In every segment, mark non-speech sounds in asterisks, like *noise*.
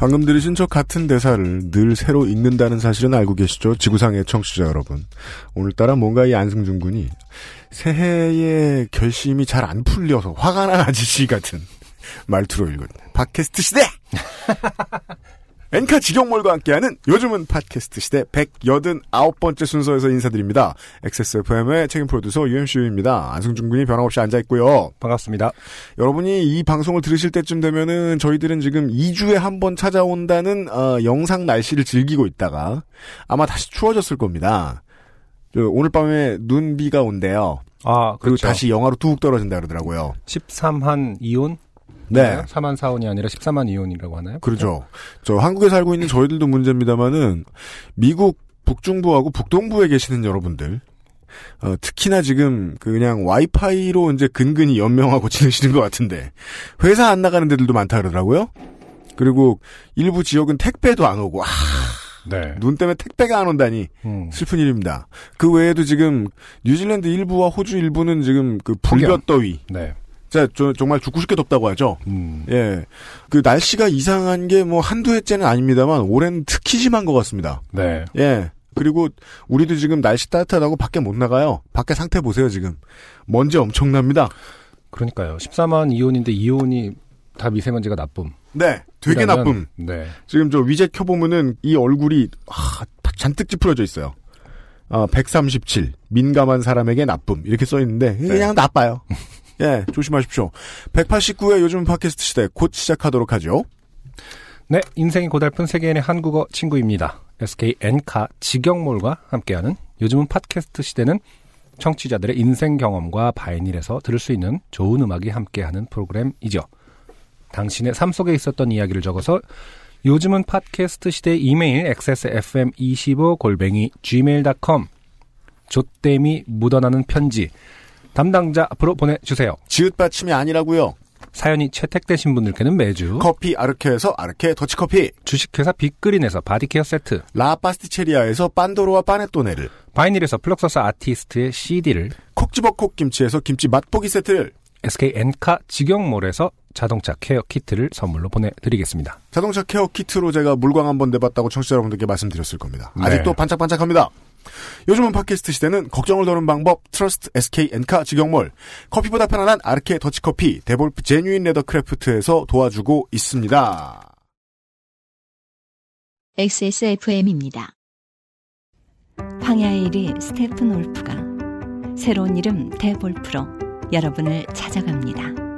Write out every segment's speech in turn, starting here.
방금 들으신 저 같은 대사를 늘 새로 읽는다는 사실은 알고 계시죠? 지구상의 청취자 여러분. 오늘따라 뭔가 이 안승준 군이 새해의 결심이 잘 안 풀려서 화가 난 아저씨 같은 말투로 읽은 팟캐스트 시대! *laughs* 엔카 직영몰과 함께하는 요즘은 팟캐스트 시대 189번째 순서에서 인사드립니다. XSFM의 책임 프로듀서 UMCU입니다. 안승준 군이 변함없이 앉아있고요. 반갑습니다. 여러분이 이 방송을 들으실 때쯤 되면은 저희들은 지금 2주에 한 번 찾아온다는 어, 영상 날씨를 즐기고 있다가 아마 다시 추워졌을 겁니다. 저, 오늘 밤에 눈비가 온대요. 아, 그리고 그렇죠. 다시 영하로 뚝 떨어진다 그러더라고요. 13한 이온? 네. 4만 4온이 아니라 14만 이온이라고 하나요? 그렇죠. 저 한국에 살고 있는 저희들도 문제입니다만은 미국 북중부하고 북동부에 계시는 여러분들 어, 특히나 지금 그 그냥 와이파이로 이제 근근히 연명하고 *laughs* 지내시는 것 같은데 회사 안 나가는 데들도 많다 그러더라고요. 그리고 일부 지역은 택배도 안 오고 아, 네. 눈 때문에 택배가 안 온다니 음. 슬픈 일입니다. 그 외에도 지금 뉴질랜드 일부와 호주 일부는 지금 그 불볕더위 네. 자, 저, 정말 죽고 싶게 덥다고 하죠. 음. 예. 그 날씨가 이상한 게 뭐 한두 해째는 아닙니다만 올해는 특히 심한 것 같습니다. 네. 예. 그리고 우리도 지금 날씨 따뜻하다고 밖에 못 나가요. 밖에 상태 보세요, 지금. 먼지 엄청납니다. 그러니까요. 14만 이온인데 이온이 다 미세먼지가 나쁨. 네. 되게 나쁨. 네. 지금 저 위젯 켜보면은 이 얼굴이, 아, 잔뜩 찌푸려져 있어요. 아, 137. 민감한 사람에게 나쁨. 이렇게 써있는데, 그냥 나빠요. *laughs* 예, 조심하십시오. 189회 요즘 팟캐스트 시대 곧 시작하도록 하죠. 네. 인생이 고달픈 세계인의 한국어 친구입니다. SK 엔카 직영몰과 함께하는 요즘은 팟캐스트 시대는 청취자들의 인생 경험과 바이닐에서 들을 수 있는 좋은 음악이 함께하는 프로그램이죠. 당신의 삶 속에 있었던 이야기를 적어서 요즘은 팟캐스트 시대 이메일 xsfm25 골뱅이 gmail.com 조땜이 묻어나는 편지 담당자 앞으로 보내주세요. 지읒 받침이 아니라고요. 사연이 채택되신 분들께는 매주 커피 아르케에서 아르케 더치커피, 주식회사 빅그린에서 body care 세트 라파스티체리아에서 pandoro와 panettone를, 바이닐에서 플럭서스 아티스트의 CD를 콕 집어 콕 김치에서 김치 맛보기 세트를, SK 엔카 직영몰에서 자동차 care 키트를 선물로 보내드리겠습니다. 자동차 care 키트로 제가 물광 한번 내봤다고 청취자 여러분들께 말씀드렸을 겁니다. 네. 아직도 반짝반짝합니다. 요즘은 팟캐스트 시대는 걱정을 덜는 방법 Trust SK 엔카 직영몰 커피보다 편안한 아르케 더치커피 데볼프 genuine leather craft에서 도와주고 있습니다. XSFM입니다. 황야의 이리 스테픈 울프가 새로운 이름 데볼프로 여러분을 찾아갑니다.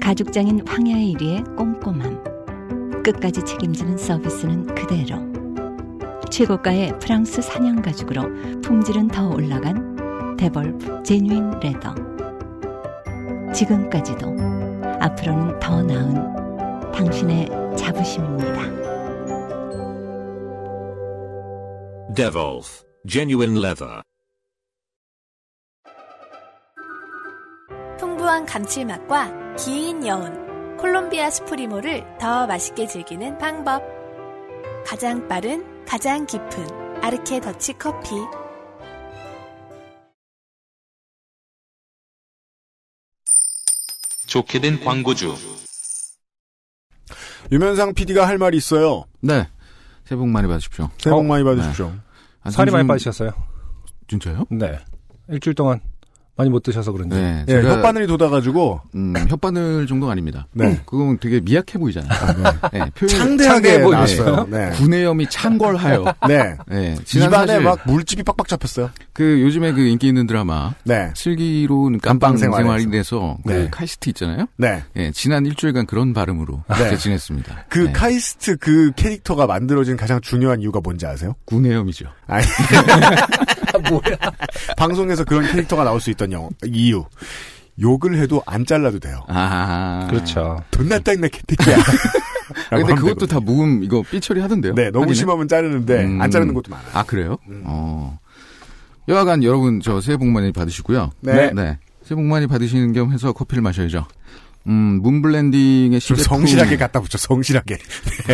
가죽장인 황야의 이리의 꼼꼼함. 끝까지 책임지는 서비스는 그대로. 최고가의 프랑스 산양 가죽으로 품질은 더 올라간 데볼프 genuine leather. 지금까지도 앞으로는 더 나은 당신의 자부심입니다. Devolf, genuine leather. 풍부한 감칠맛과 긴 여운, 콜롬비아 수프리모를 더 맛있게 즐기는 방법. 가장 빠른, 가장 깊은 아르케 더치 커피. 좋게 된 광고주. 유면상 PD가 할 말이 있어요. 네. 새해 복 많이 받으십시오. 새해 복 어? 많이 받으십시오. 살이 많이 빠지셨어요? 진짜요? 네. 일주일 동안 많이 못 드셔서 그런지. 네. 예, 혓바늘이 돋아가지고 음, 혓바늘 정도가 아닙니다. 네. 그건 되게 미약해 보이잖아요. 네. 표현이 창대하게 창대해 나왔어요. 네. 구내염이 창궐하여. 네. 네. 지난 입안에 막 물집이 빡빡 잡혔어요. 그 요즘에 그 인기 있는 드라마 네. 슬기로운 감방 깜빵 생활에서. 생활인에서 그 네. 카이스트 있잖아요. 네. 예, 지난 일주일간 그런 발음으로 네. 지냈습니다. 그 네. 카이스트 그 캐릭터가 만들어진 가장 중요한 이유가 뭔지 아세요? 구내염이죠. 아니. *laughs* 뭐야. *laughs* 방송에서 그런 캐릭터가 나올 수 있던 영어, 이유. 욕을 해도 안 잘라도 돼요. 아, 그렇죠. 존나 땡내 캐릭터야. *laughs* 근데 하면 그것도 다 되거든요. 무음 이거 삐 처리 하던데요. 네, 너무 하기는? 심하면 자르는데 음. 안 자르는 것도 많아요. 아 그래요? 음. 어. 여하간 여러분 저 새해 복 많이 받으시고요. 네. 새해 복 많이 받으시는 겸 해서 커피를 마셔야죠. 음, 문블렌딩의 좀 신제품 성실하게 갖다 붙여 성실하게.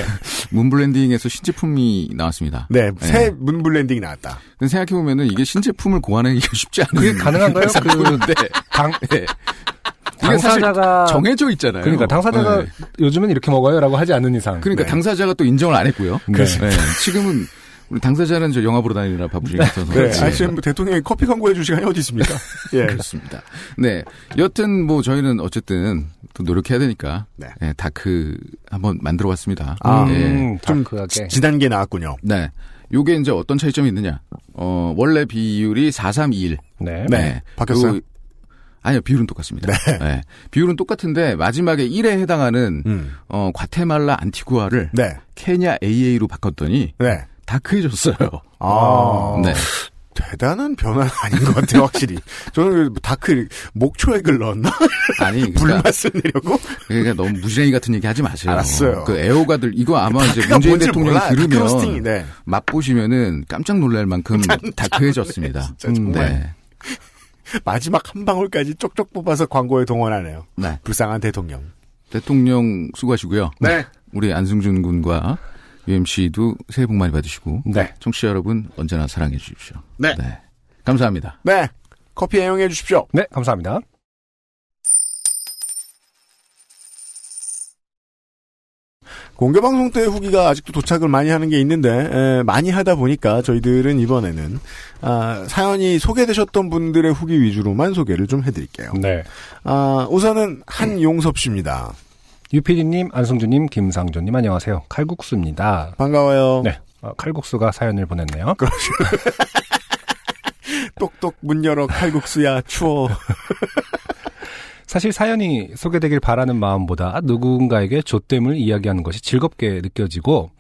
*laughs* 문블렌딩에서 신제품이 나왔습니다. 네, 새 문블렌딩이 나왔다. 근데 생각해 보면은 이게 신제품을 고안하기가 쉽지 않은 그게 가능한가요? 그 상품인데 *laughs* 당, 네. 당사자가 정해져 있잖아요. 그러니까 당사자가 네. 요즘은 이렇게 먹어요라고 하지 않는 이상. 그러니까 네. 당사자가 또 인정을 안 했고요. 네. 네. 지금은 우리 당사자는 저 영화 보러 다니느라 바쁘신 것 같아서. 네, 네. 아, 지금 뭐 대통령이 커피 광고해 줄 시간이 어디 있습니까? *laughs* 예. 그렇습니다. 네. 여튼 뭐 저희는 어쨌든 또 노력해야 되니까 네. 네, 다크 한번 만들어 봤습니다. 아, 네. 음, 좀 다크하게. 지난 게 나왔군요. 네. 요게 이제 어떤 차이점이 있느냐? 어, 원래 비율이 4321. 네. 네. 바뀌었어요? 요- 아니요, 비율은 똑같습니다. 네. 비율은 똑같은데 마지막에 1에 해당하는 음. 어, 과테말라 안티구아를 네. 케냐 AA로 바꿨더니 네. dark해졌어요. 아, 네. 대단한 변화는 *laughs* 아닌 것 같아요, 확실히. 저는 그 dark 목초액을 넣었나? *laughs* 아니, 그러니까, 불맛을 내려고? 그러니까 너무 무지랭이 같은 얘기 하지 마세요. 알았어요. 그 애호가들 이거 아마 이제 문재인 대통령이 몰라. 들으면 네. 맛보시면은 깜짝 놀랄 만큼 다크해졌습니다. 진짜 정말. 네. 마지막 한 방울까지 쪽쪽 뽑아서 광고에 동원하네요. 네. 불쌍한 대통령. 대통령 수고하시고요. 네. 우리 안승준 군과 UMC도 새해 복 많이 받으시고 네. 청취자 여러분 언제나 사랑해 주십시오. 네. 감사합니다. 네. 커피 애용해 주십시오. 네, 감사합니다. 공개 방송 때 후기가 아직도 도착을 많이 하는 게 있는데 에, 많이 하다 보니까 저희들은 이번에는 아, 사연이 소개되셨던 분들의 후기 위주로만 소개를 좀 해드릴게요. 네. 아, 우선은 한용섭 씨입니다. 유피디님, 안승주님, 김상조님 안녕하세요. 칼국수입니다. 반가워요. 네. 어, 칼국수가 사연을 보냈네요. *laughs* 똑똑 문 열어 칼국수야 추워. *laughs* 사실 사연이 소개되길 바라는 마음보다 누군가에게 조땜을 이야기하는 것이 즐겁게 느껴지고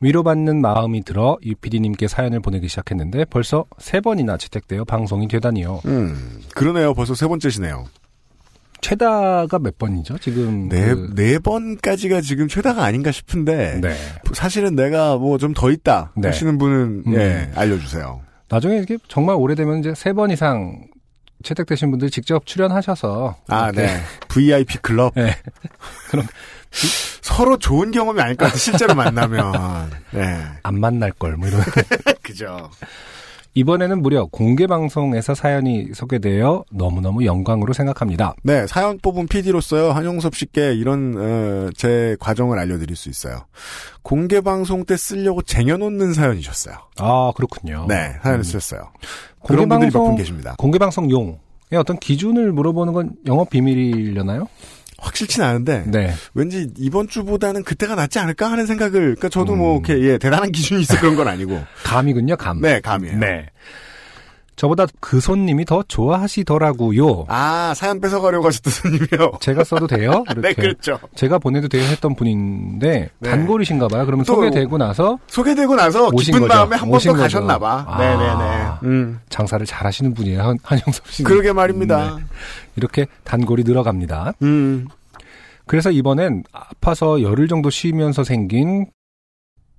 위로받는 마음이 들어 유피디님께 사연을 보내기 시작했는데 벌써 세 번이나 채택되어 방송이 되다니요. 음, 그러네요. 벌써 세 번째시네요. 최다가 몇 번이죠? 지금 네, 그- 네 번까지가 지금 최다가 아닌가 싶은데 네. 사실은 내가 뭐 좀 더 있다 네. 하시는 분은 음. 예, 알려주세요. 나중에 이게 정말 오래되면 이제 세 번 이상 채택되신 분들 직접 출연하셔서 아, 이렇게 네. *laughs* VIP 클럽. 네. 그럼 *laughs* 서로 좋은 경험이 아닐 것 같아, 실제로 만나면. *laughs* 네. 안 만날 걸 뭐 이런 그죠. 이번에는 무려 공개 방송에서 사연이 소개되어 너무너무 영광으로 생각합니다. 네, 사연 뽑은 PD로서요, 한용섭 씨께 이런, 어, 제 과정을 알려드릴 수 있어요. 공개 방송 때 쓰려고 쟁여놓는 사연이셨어요. 아 그렇군요. 네, 사연을 음. 쓰셨어요. 공개 그런 분들이 몇 방송 분 계십니다. 공개 방송용의 어떤 기준을 물어보는 건 영업 비밀이려나요? 확실치는 않은데, 네. 왠지 이번 주보다는 그때가 낫지 않을까 하는 생각을, 그니까 저도 뭐, 음. 이렇게, 예, 대단한 기준이 있어 그런 건 아니고. *laughs* 감이군요, 감. 네, 감이에요. 네. 저보다 그 손님이 더 좋아하시더라고요. 아, 사연 뺏어가려고 하셨던 손님이요. 제가 써도 돼요? *laughs* 이렇게 네, 그렇죠. 제가 보내도 돼요 했던 분인데 네. 단골이신가 봐요. 그러면 또 소개되고 나서 소개되고 나서 오신 기쁜 거죠. 마음에 한 번 더. 가셨나봐. 아. 네네네. 음. 장사를 잘하시는 분이에요. 한, 한영섭 씨. 그러게 말입니다. 네. 이렇게 단골이 늘어갑니다. 음. 그래서 이번엔 아파서 열흘 정도 쉬면서 생긴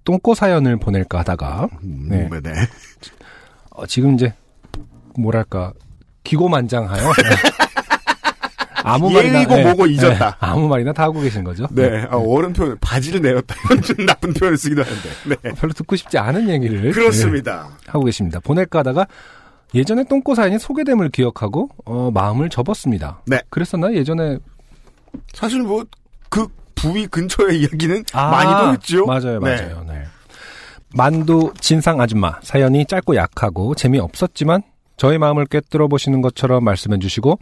똥꼬 사연을 보낼까 하다가 네. 네. 네. 어, 지금 이제 뭐랄까 기고만장하여 *laughs* 아무 말이나 예의고 뭐고 잊었다. 아무 말이나 다 하고 계신 거죠. 네. 아, 어른 표현, 바지를 내렸다. *laughs* 이런 좀 나쁜 표현을 쓰기도 하는데. 네. 별로 듣고 싶지 않은 얘기를 네, 그렇습니다. 하고 계십니다. 보낼까 하다가 예전에 똥꼬 사연이 소개됨을 기억하고 어, 마음을 접었습니다. 네. 그랬었나 예전에 사실 뭐, 그 부위 근처의 이야기는 아, 많이도 있죠. 맞아요, 네. 맞아요. 네. 만두 진상 아줌마 사연이 짧고 약하고 재미 없었지만 저의 마음을 꿰뚫어 보시는 것처럼 말씀해 주시고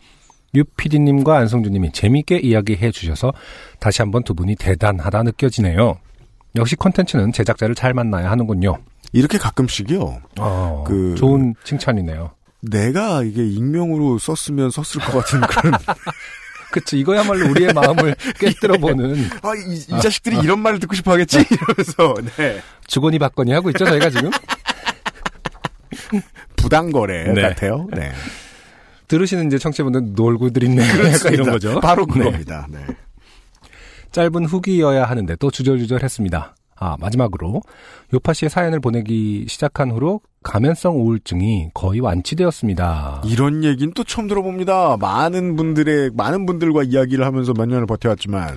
유피디님과 안성주님이 재미있게 이야기해 주셔서 다시 한번 두 분이 대단하다 느껴지네요. 역시 콘텐츠는 제작자를 잘 만나야 하는군요. 이렇게 가끔씩이요. 어, 그- 좋은 칭찬이네요. 내가 이게 익명으로 썼으면 썼을 것 같은 *laughs* 그런. 그치, 이거야말로 우리의 마음을 꿰뚫어 보는 *laughs* 아, 이, 이 자식들이 이런 말을 듣고 싶어 하겠지? 이러면서, 네. *laughs* 주거니 받거니 하고 있죠, 저희가 지금? 부당거래 네. 같아요. 네. 들으시는 이제 청취자분들 놀고들 있네. 약간 이런 거죠. 바로 네. 그겁니다. 네. 짧은 후기여야 하는데 또 주절주절했습니다. 아 마지막으로 요파 씨의 사연을 보내기 시작한 후로 가면성 우울증이 거의 완치되었습니다. 이런 얘기는 또 처음 들어봅니다. 많은 분들의 많은 분들과 이야기를 하면서 몇 년을 버텨왔지만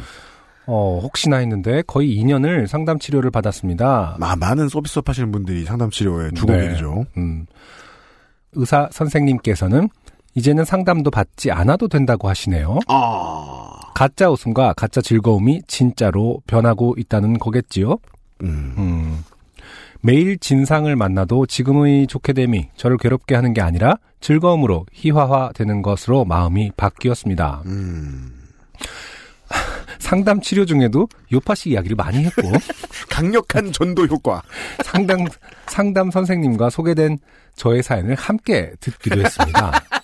어 혹시나 했는데 거의 2년을 상담 치료를 받았습니다. 마, 많은 서비스업 하시는 분들이 상담 치료에 주고계죠. 음. 의사 선생님께서는 이제는 상담도 받지 않아도 된다고 하시네요. 아, 가짜 웃음과 가짜 즐거움이 진짜로 변하고 있다는 거겠지요? 음, 음. 매일 진상을 만나도 지금의 좋게 됨이 저를 괴롭게 하는 게 아니라 즐거움으로 희화화되는 것으로 마음이 바뀌었습니다. 음. *laughs* 상담 치료 중에도 요파식 이야기를 많이 했고 *laughs* 강력한 전도 효과. 상담 상담 선생님과 소개된 저의 사연을 함께 듣기도 했습니다. *laughs*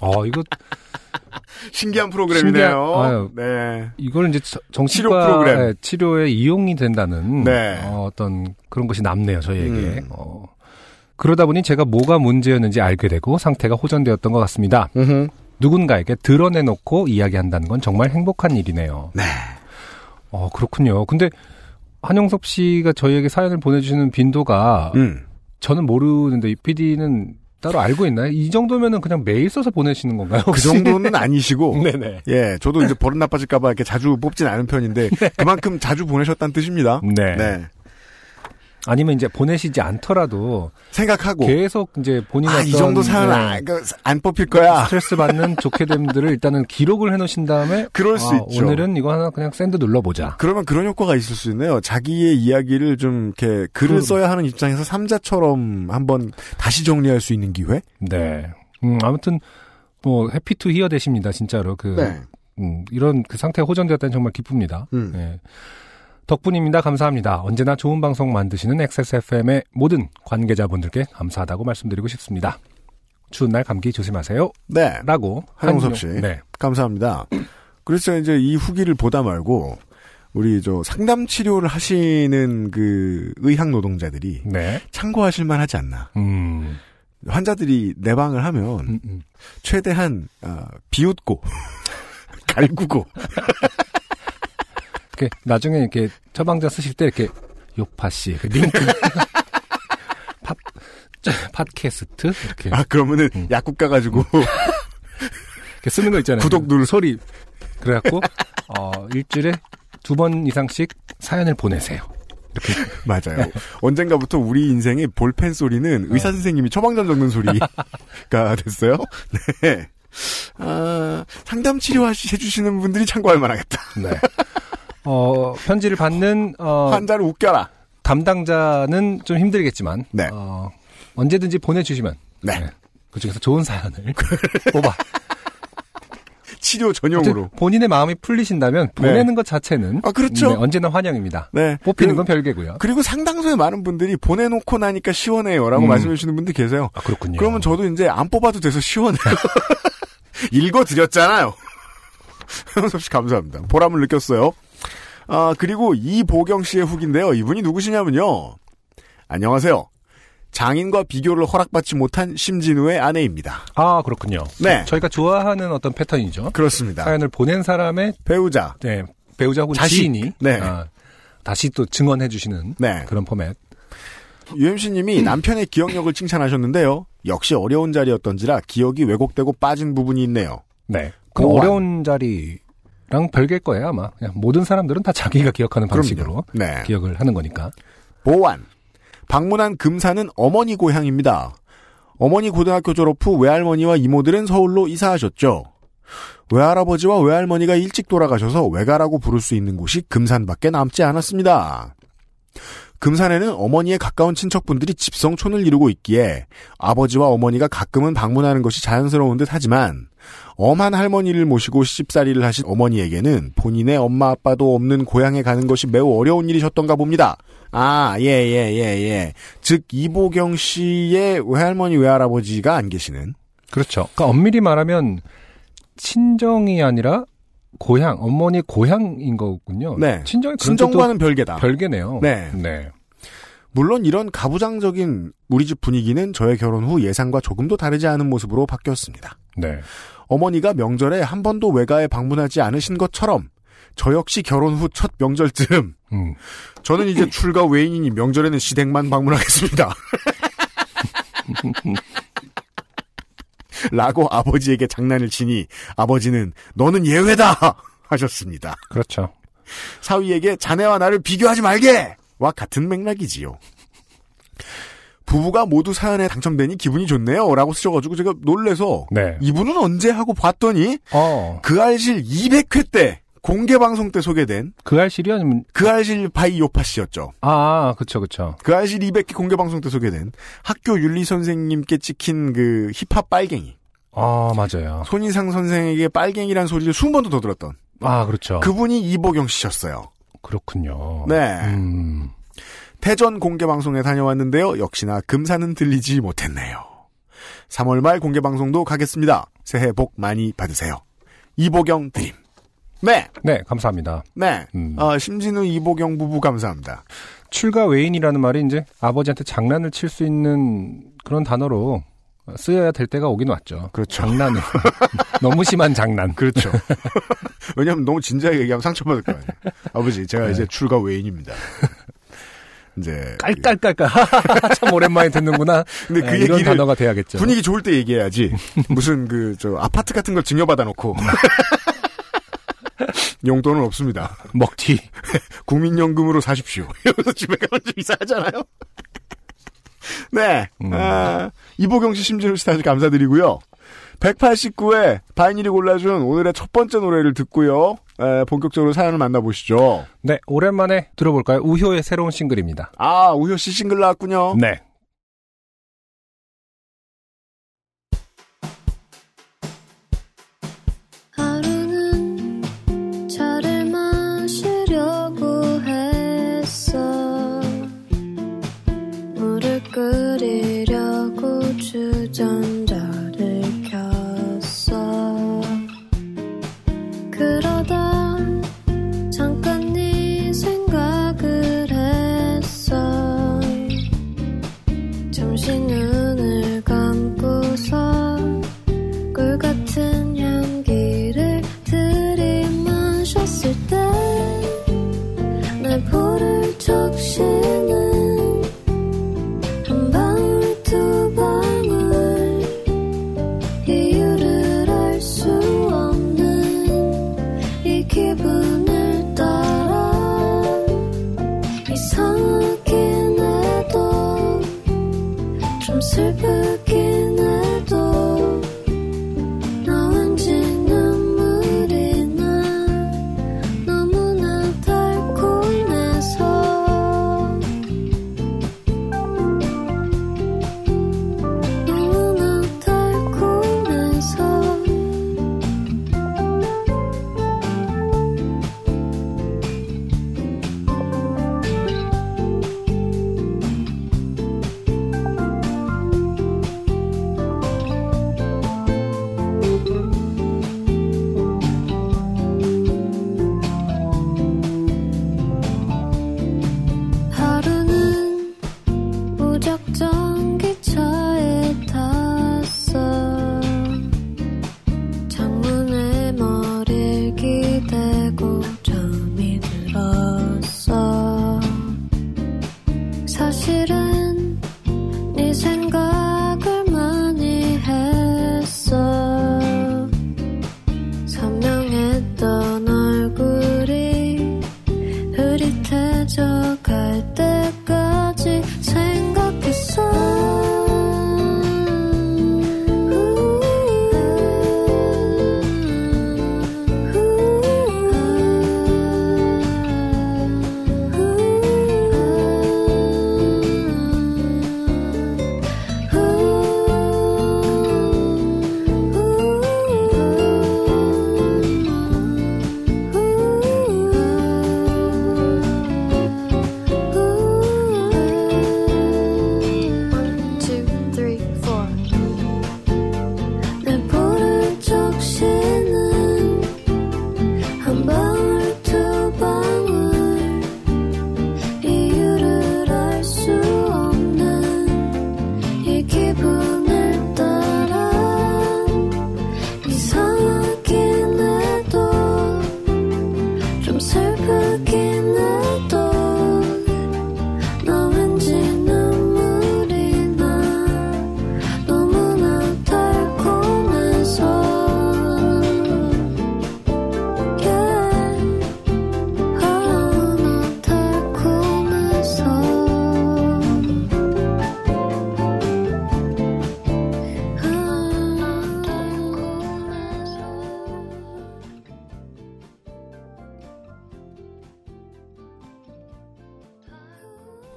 어 이거 *laughs* 신기한 프로그램이네요. 아유. 네. 이걸 이제 저- 정신과 치료 프로그램. 치료에 이용이 된다는 네. 어, 떤 그런 것이 남네요 저희에게. 음. 어, 그러다 보니 제가 뭐가 문제였는지 알게 되고 상태가 호전되었던 것 같습니다. 음흠. 누군가에게 드러내놓고 이야기한다는 건 정말 행복한 일이네요. 네. 어 그렇군요. 근데 한영섭 씨가 저희에게 사연을 보내주시는 빈도가 음. 저는 모르는데 이 PD는 따로 알고 있나요? 이 정도면은 그냥 메일 써서 보내시는 건가요? 그 혹시? 정도는 *laughs* 아니시고. 네네. 예, 저도 이제 버릇 나빠질까봐 이렇게 자주 뽑진 않은 편인데 *laughs* 그만큼 자주 보내셨다는 뜻입니다. 네. 네. 아니면 이제 보내시지 않더라도 생각하고 계속 이제 본인의 아, 이 정도 사연 네, 안, 그, 안 뽑힐 거야. 스트레스 받는 *laughs* 좋게 됨들을 일단은 기록을 해놓으신 다음에 그럴 수 아, 있죠. 오늘은 이거 하나 그냥 send 눌러보자. 그러면 그런 효과가 있을 수 있네요. 자기의 이야기를 좀 이렇게 글을 그- 써야 하는 입장에서 삼자처럼 한번 다시 정리할 수 있는 기회? 네. 음, 아무튼 뭐 happy to hear that입니다. 진짜로 그 네. 음, 이런 그 상태가 호전되었다니 정말 기쁩니다. 음. 네. 덕분입니다. 감사합니다. 언제나 좋은 방송 만드시는 XSFM의 모든 관계자분들께 감사하다고 말씀드리고 싶습니다. 추운 날 감기 조심하세요. 네. 라고 한용섭 한용- 씨. 네. 감사합니다. 그래서 이제 이 후기를 보다 말고 우리 저 상담 치료를 하시는 그 의학 노동자들이 네. 참고하실 만 하지 않나. 음. 환자들이 내방을 하면 음, 음. 최대한 아, 비웃고 *laughs* 갈구고 이렇게 나중에 이렇게 처방전 쓰실 때 이렇게 요파 씨그 링크 *laughs* 팟 저, 팟캐스트 이렇게, 아 그러면은 음. 약국 가가지고 이렇게 쓰는 거 있잖아요. 구독 누르- 소리 그래갖고 어 일주일에 두 번 이상씩 사연을 보내세요. 이렇게 *laughs* 맞아요. 언젠가부터 우리 인생의 볼펜 소리는 의사 선생님이 처방전 적는 소리가 *laughs* 됐어요. 네. 아, 상담 치료 해주시는 분들이 참고할 만하겠다. 네. 어 편지를 받는 어 환자를 웃겨라. 담당자는 좀 힘들겠지만 네. 어, 언제든지 보내주시면 네. 네. 그중에서 좋은 사연을 *laughs* 뽑아 치료 전용으로. 본인의 마음이 풀리신다면 보내는 것 자체는 아, 그렇죠. 네, 언제나 환영입니다. 네. 뽑히는 그- 건 별개고요. 그리고 상당수의 많은 분들이 보내놓고 나니까 시원해요라고 음. 말씀해 주시는 분들 계세요. 아, 그렇군요. 그러면 저도 이제 안 뽑아도 돼서 시원해요. *laughs* 읽어드렸잖아요. *laughs* 현섭 씨 감사합니다. 보람을 느꼈어요. 아, 그리고 이보경 씨의 후기인데요. 이분이 누구시냐면요. 안녕하세요. 장인과 비교를 허락받지 못한 심진우의 아내입니다. 아 그렇군요. 네. 저희가 좋아하는 어떤 패턴이죠. 그렇습니다. 사연을 보낸 사람의 배우자. 네, 배우자 혹은 자식. 지인이 네. 아, 다시 또 증언해 주시는 네. 그런 포맷. UMC님이 남편의 기억력을 칭찬하셨는데요. 역시 어려운 자리였던지라 기억이 왜곡되고 빠진 부분이 있네요. 네. 그. 어려운 자리 랑 별개일 거예요 아마. 그냥 모든 사람들은 다 자기가 기억하는 방식으로 네. 기억을 하는 거니까. 보완. 방문한 금산은 어머니 고향입니다. 어머니 고등학교 졸업 후 외할머니와 이모들은 서울로 이사하셨죠. 외할아버지와 외할머니가 일찍 돌아가셔서 외가라고 부를 수 있는 곳이 금산밖에 남지 않았습니다. 금산에는 어머니의 가까운 친척분들이 집성촌을 이루고 있기에 아버지와 어머니가 가끔은 방문하는 것이 자연스러운 듯 하지만 엄한 할머니를 모시고 시집살이를 하신 어머니에게는 본인의 엄마 아빠도 없는 고향에 가는 것이 매우 어려운 일이셨던가 봅니다. 아, 예, 예, 예, 예. 즉, 이보경 씨의 외할머니, 외할아버지가 안 계시는. 그렇죠. 그러니까 엄밀히 말하면 친정이 아니라 고향, 어머니 고향인 거군요. 네. 친정이 그런 친정과는 별개다. 별개네요. 네. 네. 물론 이런 가부장적인 우리 집 분위기는 저의 결혼 후 예상과 조금도 다르지 않은 모습으로 바뀌었습니다. 네. 어머니가 명절에 한 번도 외가에 방문하지 않으신 것처럼 저 역시 결혼 후 첫 명절쯤 음. 저는 이제 출가 외인이니 명절에는 시댁만 방문하겠습니다. *laughs* 라고 아버지에게 장난을 치니 아버지는 너는 예외다 하셨습니다. 그렇죠. 사위에게 자네와 나를 비교하지 말게! 와 같은 맥락이지요. 부부가 모두 사연에 당첨되니 기분이 좋네요. 라고 쓰셔가지고 제가 놀래서 네. 이분은 언제 하고 봤더니 어. 그알싫 200회 때 공개 방송 때 소개된 그알싫이 아니면 그알싫 바이 요파 씨였죠. 아, 그쵸, 그쵸. 그알싫 200회 공개 방송 때 소개된 학교 윤리 선생님께 찍힌 그 힙합 빨갱이 아, 맞아요. 손희상 선생에게 빨갱이란 소리를 20번도 더 들었던 아, 그렇죠. 그분이 이보경 씨셨어요. 그렇군요. 네. 음. 대전 공개 방송에 다녀왔는데요. 역시나 금사는 들리지 못했네요. 3월 말 공개 방송도 가겠습니다. 새해 복 많이 받으세요. 이보경 드림. 네, 네, 감사합니다. 네. 음. 어, 심진우 이보경 부부 감사합니다. 출가 외인이라는 말이 이제 아버지한테 장난을 칠 수 있는 그런 단어로 쓰여야 될 때가 오긴 왔죠. 그렇죠. 장난을. *laughs* 너무 심한 장난. 그렇죠. *laughs* 왜냐하면 너무 진지하게 얘기하면 상처받을 거 아니에요. 아버지, 제가 네. 이제 출가 외인입니다. 이제 깔깔깔깔. *laughs* 참 오랜만에 듣는구나. 근데 그 네, 이런 얘기를 단어가 돼야겠죠. 분위기 좋을 때 얘기해야지. *laughs* 무슨 그 저 아파트 같은 걸 증여받아 놓고 *laughs* 용돈은 없습니다. 먹튀. 국민연금으로 사십시오. 이러면서 집에 가면 좀 이상하잖아요. 네. 음. 아, 이보경 씨, 심진우 씨 다시 감사드리고요. 189회 바이닐이 골라준 오늘의 첫 번째 노래를 듣고요. 에, 본격적으로 사연을 만나보시죠. 네, 오랜만에 들어볼까요? 우효의 새로운 싱글입니다. 아, 우효 씨 싱글 나왔군요. 네. 슬프긴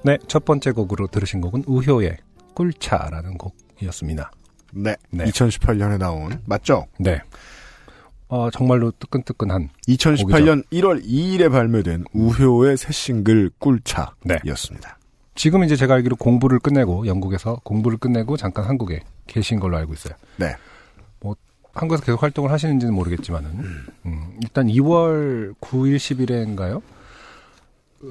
네, 첫 번째 곡으로 들으신 곡은 우효의 꿀차라는 곡이었습니다. 네. 네. 2018년에 나온 맞죠? 네. 어, 정말로 뜨끈뜨끈한 2018년 1월 2일에 발매된 우효의 새 싱글 네. 꿀차였습니다. 지금 이제 제가 알기로 공부를 끝내고 영국에서 공부를 끝내고 잠깐 한국에 계신 걸로 알고 있어요. 네. 뭐 한국에서 계속 활동을 하시는지는 모르겠지만은 음, 일단 2월 9일 10일에인가요?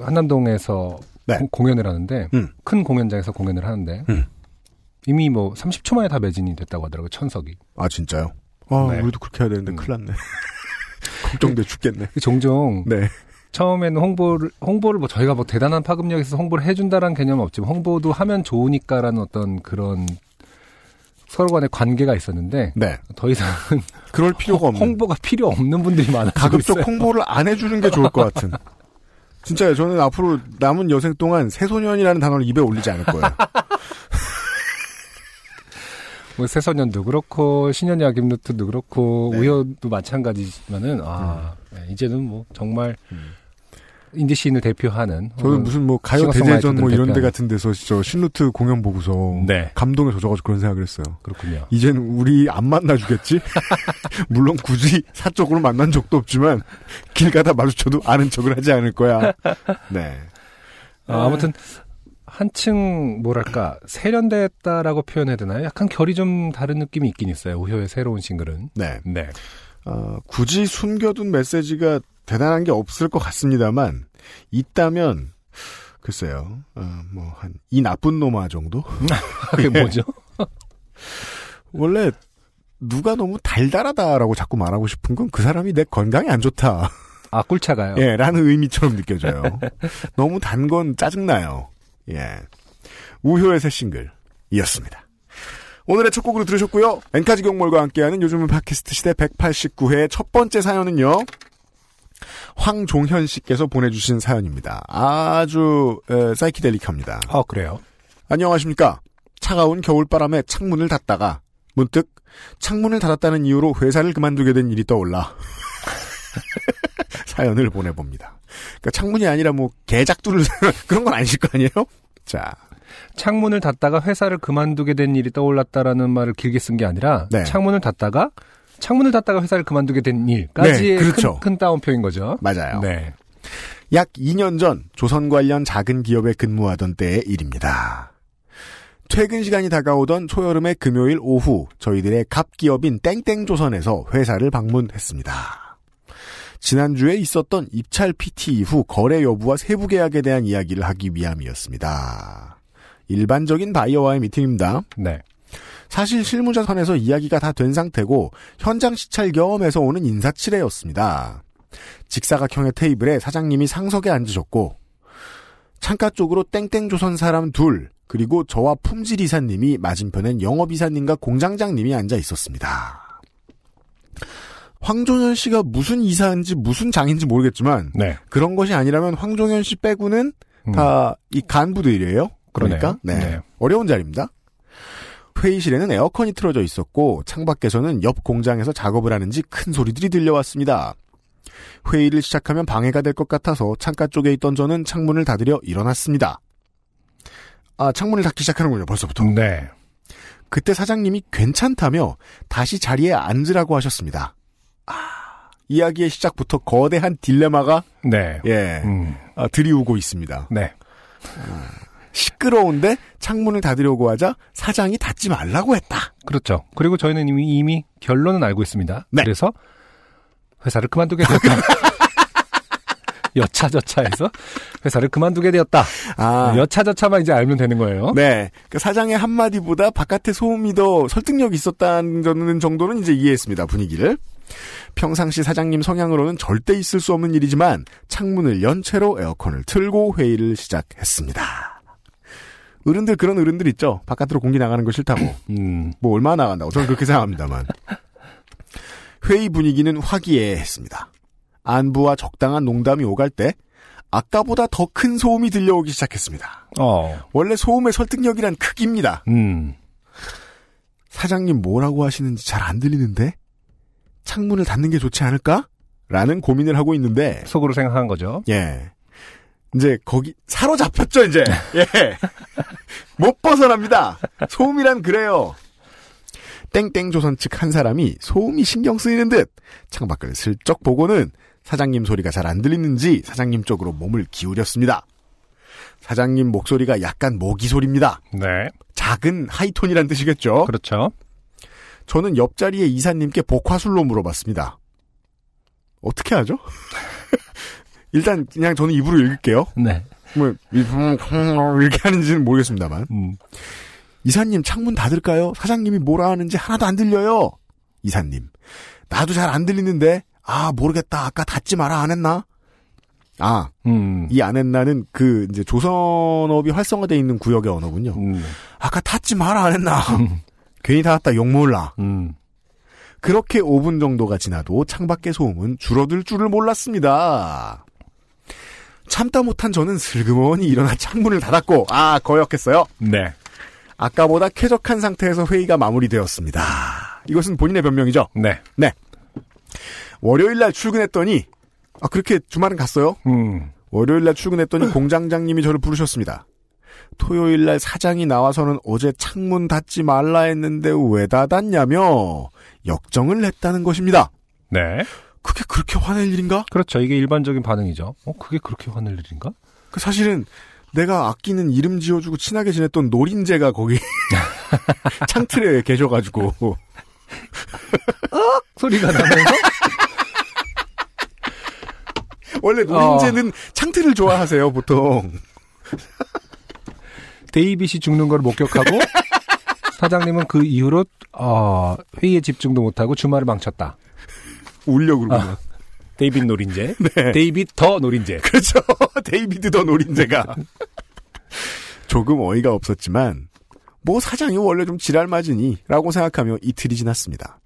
한남동에서 네. 고- 공연을 하는데 음. 큰 공연장에서 공연을 하는데 음. 이미 뭐 30초 만에 다 매진이 됐다고 하더라고요. 천석이. 아 진짜요? 아 네. 우리도 그렇게 해야 되는데 음. 큰일 났네. *laughs* 걱정돼 죽겠네. 종종 네. 처음에는 홍보를 홍보를 뭐 저희가 뭐 대단한 파급력이 있어서 홍보를 해준다라는 개념은 없지만 홍보도 하면 좋으니까라는 어떤 그런 서로 간의 관계가 있었는데 네. 더 이상은 그럴 필요가 없는. 홍보가 필요 없는 분들이 많아지고 가급적 있어요. 홍보를 안 해주는 게 좋을 것 같은. *laughs* 진짜요. 저는 앞으로 남은 여생 동안 새소년이라는 단어를 입에 올리지 않을 거예요. *laughs* 뭐 새소년도 그렇고 신현이 아김루트도 그렇고 네. 우효도 마찬가지지만은 아 네, 이제는 뭐 정말 인디 씬을 대표하는 저는 무슨 뭐 가요 대제전 뭐 이런 데. 같은 데서 저 신루트 공연 보고서 네. 감동에 젖어가지고 그런 생각을 했어요. 그렇군요. 이젠 우리 안 만나주겠지? *laughs* 물론 굳이 사적으로 만난 적도 없지만 길 가다 마주쳐도 아는 척을 하지 않을 거야. 네. 아, 아무튼 한층 뭐랄까 세련됐다라고 표현해야 되나요? 약간 결이 좀 다른 느낌이 있긴 있어요. 우효의 새로운 싱글은. 네. 네. 어, 굳이 숨겨둔 메시지가 대단한 게 없을 것 같습니다만 있다면 글쎄요. 어, 뭐한 이 나쁜 놈아 정도? *laughs* 그게 뭐죠? *laughs* 원래 누가 너무 달달하다라고 자꾸 말하고 싶은 건 그 사람이 내 건강에 안 좋다. 아 꿀차가요. 예, 라는 의미처럼 느껴져요. *laughs* 너무 단 건 짜증나요. 예. 우효의 새 싱글이었습니다. 오늘의 첫 곡으로 들으셨고요. 엔카지 경몰과 함께하는 요즘은 팟캐스트 시대 189회 첫 번째 사연은요. 황종현 씨께서 보내주신 사연입니다. 아주 에, 사이키델릭합니다. 아 그래요. 안녕하십니까. 차가운 겨울바람에 창문을 닫다가 문득 창문을 닫았다는 이유로 회사를 그만두게 된 일이 떠올라 *laughs* 사연을 보내봅니다. 그러니까 창문이 아니라 뭐 개작두를 *laughs* 그런 건 아니실 거 아니에요? 자, 창문을 닫다가 회사를 그만두게 된 일이 떠올랐다라는 말을 길게 쓴 게 아니라 네. 창문을 닫다가 창문을 닫다가 회사를 그만두게 된 일까지의 네, 그렇죠. 큰, 큰 따옴표인 거죠. 맞아요. 네. 약 2년 전 조선 관련 작은 기업에 근무하던 때의 일입니다. 퇴근 시간이 다가오던 초여름의 금요일 오후 저희들의 갑 기업인 땡땡조선에서 회사를 방문했습니다. 지난주에 있었던 입찰 PT 이후 거래 여부와 세부 계약에 대한 이야기를 하기 위함이었습니다. 일반적인 바이어와의 미팅입니다. 네. 사실 실무자 선에서 이야기가 다 된 상태고 현장 시찰 경험에서 오는 인사치레였습니다. 직사각형의 테이블에 사장님이 상석에 앉으셨고 창가 쪽으로 땡땡조선 사람 둘 그리고 저와 품질 이사님이 맞은편엔 영업 이사님과 공장장님이 앉아 있었습니다. 황종현 씨가 무슨 이사인지 무슨 장인지 모르겠지만 네. 그런 것이 아니라면 황종현 씨 빼고는 음. 다이 간부들이에요. 그러니까. 네. 네. 어려운 자리입니다. 회의실에는 에어컨이 틀어져 있었고 창밖에서는 옆 공장에서 작업을 하는지 큰 소리들이 들려왔습니다. 회의를 시작하면 방해가 될 것 같아서 창가 쪽에 있던 저는 창문을 닫으려 일어났습니다. 아 창문을 닫기 시작하는군요 벌써부터. 네. 그때 사장님이 괜찮다며 다시 자리에 앉으라고 하셨습니다. 아, 이야기의 시작부터 거대한 딜레마가 네. 예 음. 아, 들이우고 있습니다. 네. 시끄러운데 창문을 닫으려고 하자 사장이 닫지 말라고 했다. 그렇죠. 그리고 저희는 이미, 이미 결론은 알고 있습니다. 네. 그래서 회사를 그만두게 되었다. *laughs* 여차저차해서 회사를 그만두게 되었다. 아, 여차저차만 이제 알면 되는 거예요. 네. 그 사장의 한마디보다 바깥의 소음이 더 설득력이 있었다는 정도는 이제 이해했습니다, 분위기를. 평상시 사장님 성향으로는 절대 있을 수 없는 일이지만 창문을 연 채로 에어컨을 틀고 회의를 시작했습니다. 어른들 그런 어른들 있죠. 바깥으로 공기 나가는 거 싫다고. *clears throat* 음, 뭐 얼마나 나간다고 저는 그렇게 생각합니다만. 회의 분위기는 화기애애했습니다. 안부와 적당한 농담이 오갈 때 아까보다 더 큰 소음이 들려오기 시작했습니다. 어, 원래 소음의 설득력이란 크기입니다. 음, 사장님 뭐라고 하시는지 잘 안 들리는데 창문을 닫는 게 좋지 않을까? 라는 고민을 하고 있는데 속으로 생각한 거죠. 예. 이제 거기 사로잡혔죠 이제 예. 못 벗어납니다. 소음이란 그래요. 땡땡 조선 측 한 사람이 소음이 신경 쓰이는 듯 창밖을 슬쩍 보고는 사장님 소리가 잘 안 들리는지 사장님 쪽으로 몸을 기울였습니다. 사장님 목소리가 약간 모기 소리입니다. 네. 작은 하이톤이란 뜻이겠죠. 그렇죠. 저는 옆자리의 이사님께 복화술로 물어봤습니다. 어떻게 하죠? 일단 그냥 저는 입으로 읽을게요. 네. 뭐 이렇게 하는지는 모르겠습니다만 음. 이사님 창문 닫을까요? 사장님이 뭐라 하는지 하나도 안 들려요. 이사님 나도 잘 안 들리는데 아 모르겠다 아까 닫지 마라 안 했나? 아 음. 이안 했나는 그 이제 조선업이 활성화돼 있는 구역의 언어군요. 음. 아까 닫지 마라 안 했나? *laughs* 괜히 닫았다 욕 몰라. 음. 그렇게 5분 정도가 지나도 창밖의 소음은 줄어들 줄을 몰랐습니다. 참다 못한 저는 슬그머니 일어나 창문을 닫았고 아 거역했어요. 네. 아까보다 쾌적한 상태에서 회의가 마무리되었습니다. 이것은 본인의 변명이죠. 네. 월요일 날 출근했더니 아 그렇게 주말은 갔어요. 음. 월요일 날 출근했더니 *laughs* 공장장님이 저를 부르셨습니다. 토요일 날 사장이 나와서는 어제 창문 닫지 말라 했는데 왜 닫았냐며 역정을 냈다는 것입니다. 네. 그게 그렇게 화낼 일인가? 그렇죠. 이게 일반적인 반응이죠. 어, 그게 그렇게 화낼 일인가? 그 사실은 내가 아끼는 이름 지어주고 친하게 지냈던 노린재가 거기 *laughs* 창틀에 계셔가지고 소리가 나면서 원래 노린재는 창틀을 좋아하세요 보통 데이빗이 죽는 걸 목격하고 사장님은 그 이후로 어, 회의에 집중도 못하고 주말을 망쳤다. 울려 그러고 아. 데이빗 노린재. *laughs* 네. 데이빗 the 노린재. 그렇죠 *laughs* 데이비드 the 노린재가 조금 어이가 없었지만 뭐 사장이 원래 좀 지랄 맞으니 라고 생각하며 이틀이 지났습니다.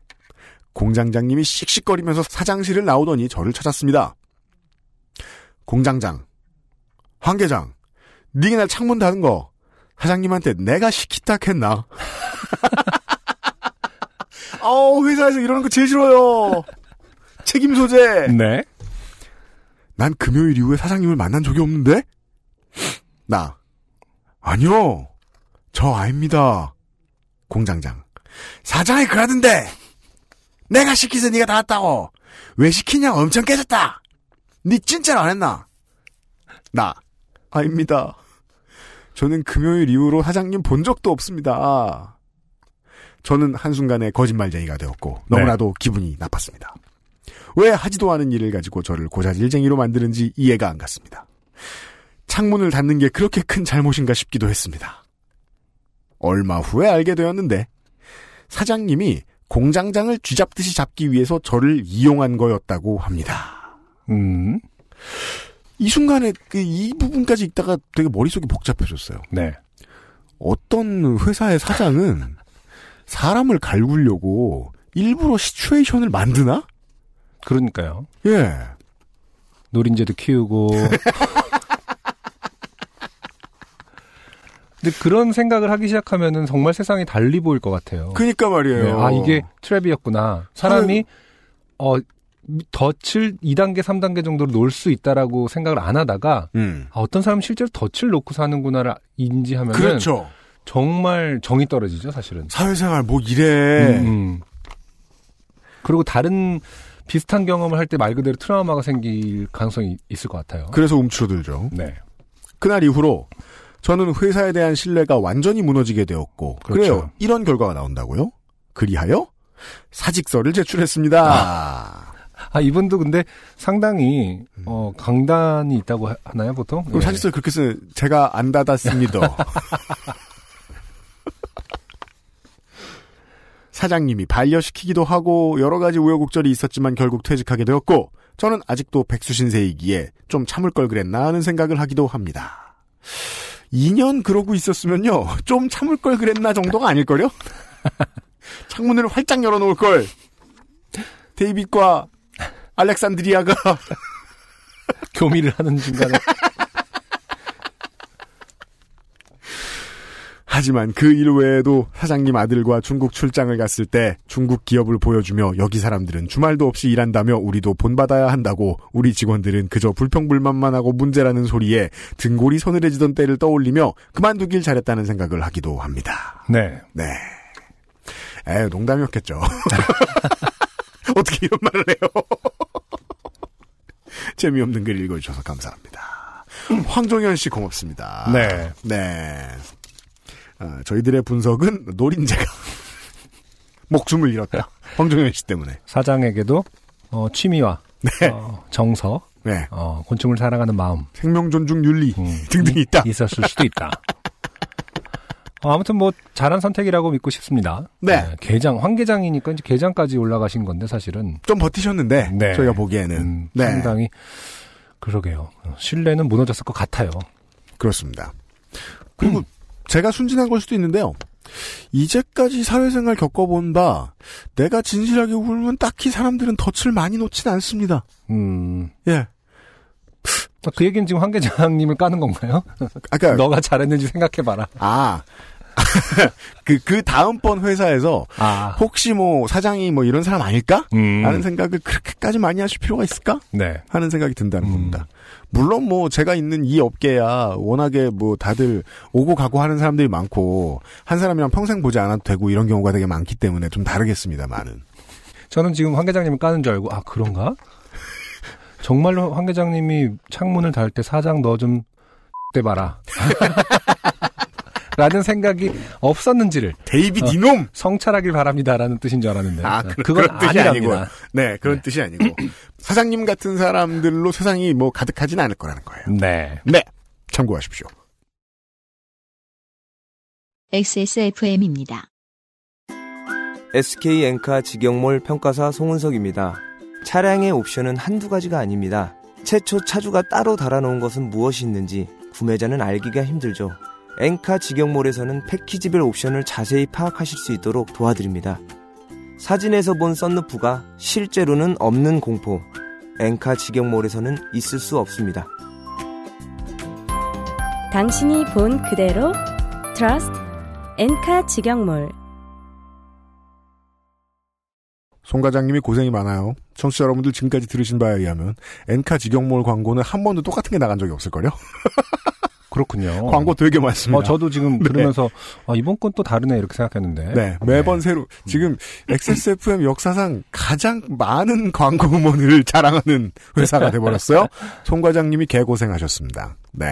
공장장님이 씩씩거리면서 사장실을 나오더니 저를 찾았습니다. 공장장, 황계장, 니가 날 창문 닫은 거 사장님한테 내가 시키다 했나? *laughs* 어 회사에서 이러는 거 제일 싫어요. 책임 소재. 네. 난 금요일 이후에 사장님을 만난 적이 없는데? 나. 아니요. 저 아닙니다. 공장장. 사장이 그러던데. 내가 시키서 네가 다 했다고. 왜 시키냐 엄청 깨졌다. 네 진짜로 안 했나? 나. 아닙니다. 저는 금요일 이후로 사장님 본 적도 없습니다. 저는 한순간에 거짓말쟁이가 되었고 너무나도 기분이 나빴습니다. 왜 하지도 않은 일을 가지고 저를 고자질쟁이로 만드는지 이해가 안 갔습니다. 창문을 닫는 게 그렇게 큰 잘못인가 싶기도 했습니다. 얼마 후에 알게 되었는데 사장님이 공장장을 쥐잡듯이 잡기 위해서 저를 이용한 거였다고 합니다. 음. 이 순간에 그이 부분까지 읽다가 되게 머릿속이 복잡해졌어요. 네. 어떤 회사의 사장은 사람을 갈구려고 일부러 시츄에이션을 만드나? 그러니까요. 예. 노린재도 키우고. *laughs* 근데 그런 생각을 하기 시작하면은 정말 세상이 달리 보일 것 같아요. 그니까 말이에요. 네, 아, 이게 트랩이었구나. 사람이, 어, 덫을 2단계, 3단계 정도로 놓을 수 있다라고 생각을 안 하다가, 음. 아, 어떤 사람은 실제로 덫을 놓고 사는구나를 인지하면 은 그렇죠. 정말 정이 떨어지죠, 사실은. 사회생활 뭐 이래. 음, 음. 그리고 다른 비슷한 경험을 할 때 말 그대로 트라우마가 생길 가능성이 있을 것 같아요. 그래서 움츠러들죠. 네. 그날 이후로 저는 회사에 대한 신뢰가 완전히 무너지게 되었고 그 그렇죠. 래요 이런 결과가 나온다고요? 그리하여 사직서를 제출했습니다. 아, 이분도 근데 상당히, 어, 강단이 있다고 하- 하나요, 보통? 그럼 예. 사직서 그렇게 쓰 제가 안 닫았습니다. *laughs* 사장님이 반려시키기도 하고 여러 가지 우여곡절이 있었지만 결국 퇴직하게 되었고 저는 아직도 백수신세이기에 좀 참을 걸 그랬나 하는 생각을 하기도 합니다. 2년 그러고 있었으면요 좀 참을 걸 그랬나 정도가 아닐걸요? *laughs* 창문을 활짝 열어놓을 걸 데이빗과 알렉산드리아가 *laughs* 교미를 하는 중간에. 하지만 그 일 외에도 사장님 아들과 중국 출장을 갔을 때 중국 기업을 보여주며 여기 사람들은 주말도 없이 일한다며 우리도 본받아야 한다고 우리 직원들은 그저 불평불만만 하고 문제라는 소리에 등골이 서늘해지던 때를 떠올리며 그만두길 잘했다는 생각을 하기도 합니다. 네. 네. 에 농담이었겠죠. *laughs* 어떻게 이런 말을 해요? *laughs* 재미없는 글 읽어주셔서 감사합니다. *laughs* 황종현 씨 고맙습니다. 네. 네. 아, 저희들의 분석은 *laughs* 노린재가 *laughs* 목숨을 잃었다. 황종현 씨 때문에. 사장에게도 어, 취미와 네. 어, 정서, 네. 어, 곤충을 사랑하는 마음 생명 존중 윤리 음, *laughs* 등등이 있다. 있었을 수도 있다. 어, 아무튼 뭐 잘한 선택이라고 믿고 싶습니다. 네. 게장 황게장이니까 이제 게장까지 올라가신 건데 사실은 좀 버티셨는데 네. 저희가 보기에는 음, 네. 상당히 그러게요. 신뢰는 무너졌을 것 같아요. 그렇습니다. 그리고 제가 순진한 걸 수도 있는데요. 이제까지 사회생활 겪어본 바 내가 진실하게 울면 딱히 사람들은 덫을 많이 놓진 않습니다. 음, 예. 그 얘기는 지금 황계장님을 까는 건가요? 아까 *laughs* 너가 잘했는지 생각해봐라. 아. *laughs* 그, 그 다음번 회사에서 아, 혹시 뭐 사장이 뭐 이런 사람 아닐까? 음, 라는 생각을 그렇게까지 많이 하실 필요가 있을까? 네. 하는 생각이 든다는 음. 겁니다. 물론 뭐 제가 있는 이 업계야 워낙에 뭐 다들 오고 가고 하는 사람들이 많고 한 사람이랑 평생 보지 않아도 되고 이런 경우가 되게 많기 때문에 좀 다르겠습니다만은. 저는 지금 황 계장님을 까는 줄 알고 아 그런가? 정말로 황 계장님이 창문을 달때 사장 너좀 *laughs* 떼봐라. 라는 생각이 없었는지를 데이비드 어. 이놈! 성찰하길 바랍니다라는 뜻인 줄 알았는데 아, 어, 그- 그건 그런 뜻이. 아니고요. 네, 그런 네. 뜻이 아니고. *clears throat* 사장님 같은 사람들로 세상이 뭐 가득하진 않을 거라는 거예요. 네. 네. 참고하십시오. XSFM입니다. SK 엔카 직영몰 평가사 송은석입니다. 차량의 옵션은 한두 가지가 아닙니다. 최초 차주가 따로 달아놓은 것은 무엇이 있는지 구매자는 알기가 힘들죠. 엔카 직영몰에서는 패키지별 옵션을 자세히 파악하실 수 있도록 도와드립니다. 사진에서 본 썬루프가 실제로는 없는 공포. 엔카 직영몰에서는 있을 수 없습니다. 당신이 본 그대로 Trust 엔카 직영몰 송 과장님이 고생이 많아요. 청취자 여러분들 지금까지 들으신 바에 의하면 엔카 직영몰 광고는 한 번도 똑같은 게 나간 적이 없을걸요? *laughs* 그렇군요. 광고 되게 많습니다. 어, 저도 지금 *laughs* 네. 들으면서 아, 이번 건 또 다르네 이렇게 생각했는데. 네, 매번 새로 지금 XSFM 역사상 가장 많은 *laughs* 광고 음원을 자랑하는 회사가 돼버렸어요. *laughs* 송 과장님이 개고생하셨습니다. 네.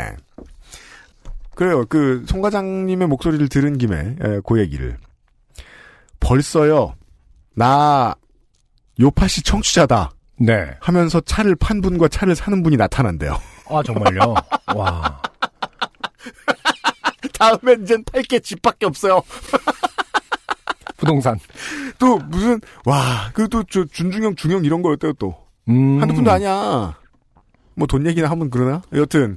그래요. 그 송 과장님의 목소리를 들은 김에 에, 그 얘기를 벌써요. 나 요파시 청취자다 네. 하면서 차를 판 분과 차를 사는 분이 나타난대요. 아 정말요. 와. *laughs* 다음엔 이젠 팔 게 집밖에 없어요. *laughs* 부동산. 또 무슨 와 그또 저 준중형 중형 이런 거였대요 또. 음. 한두 푼도 아니야. 뭐 돈 얘기나 하면 그러나? 여튼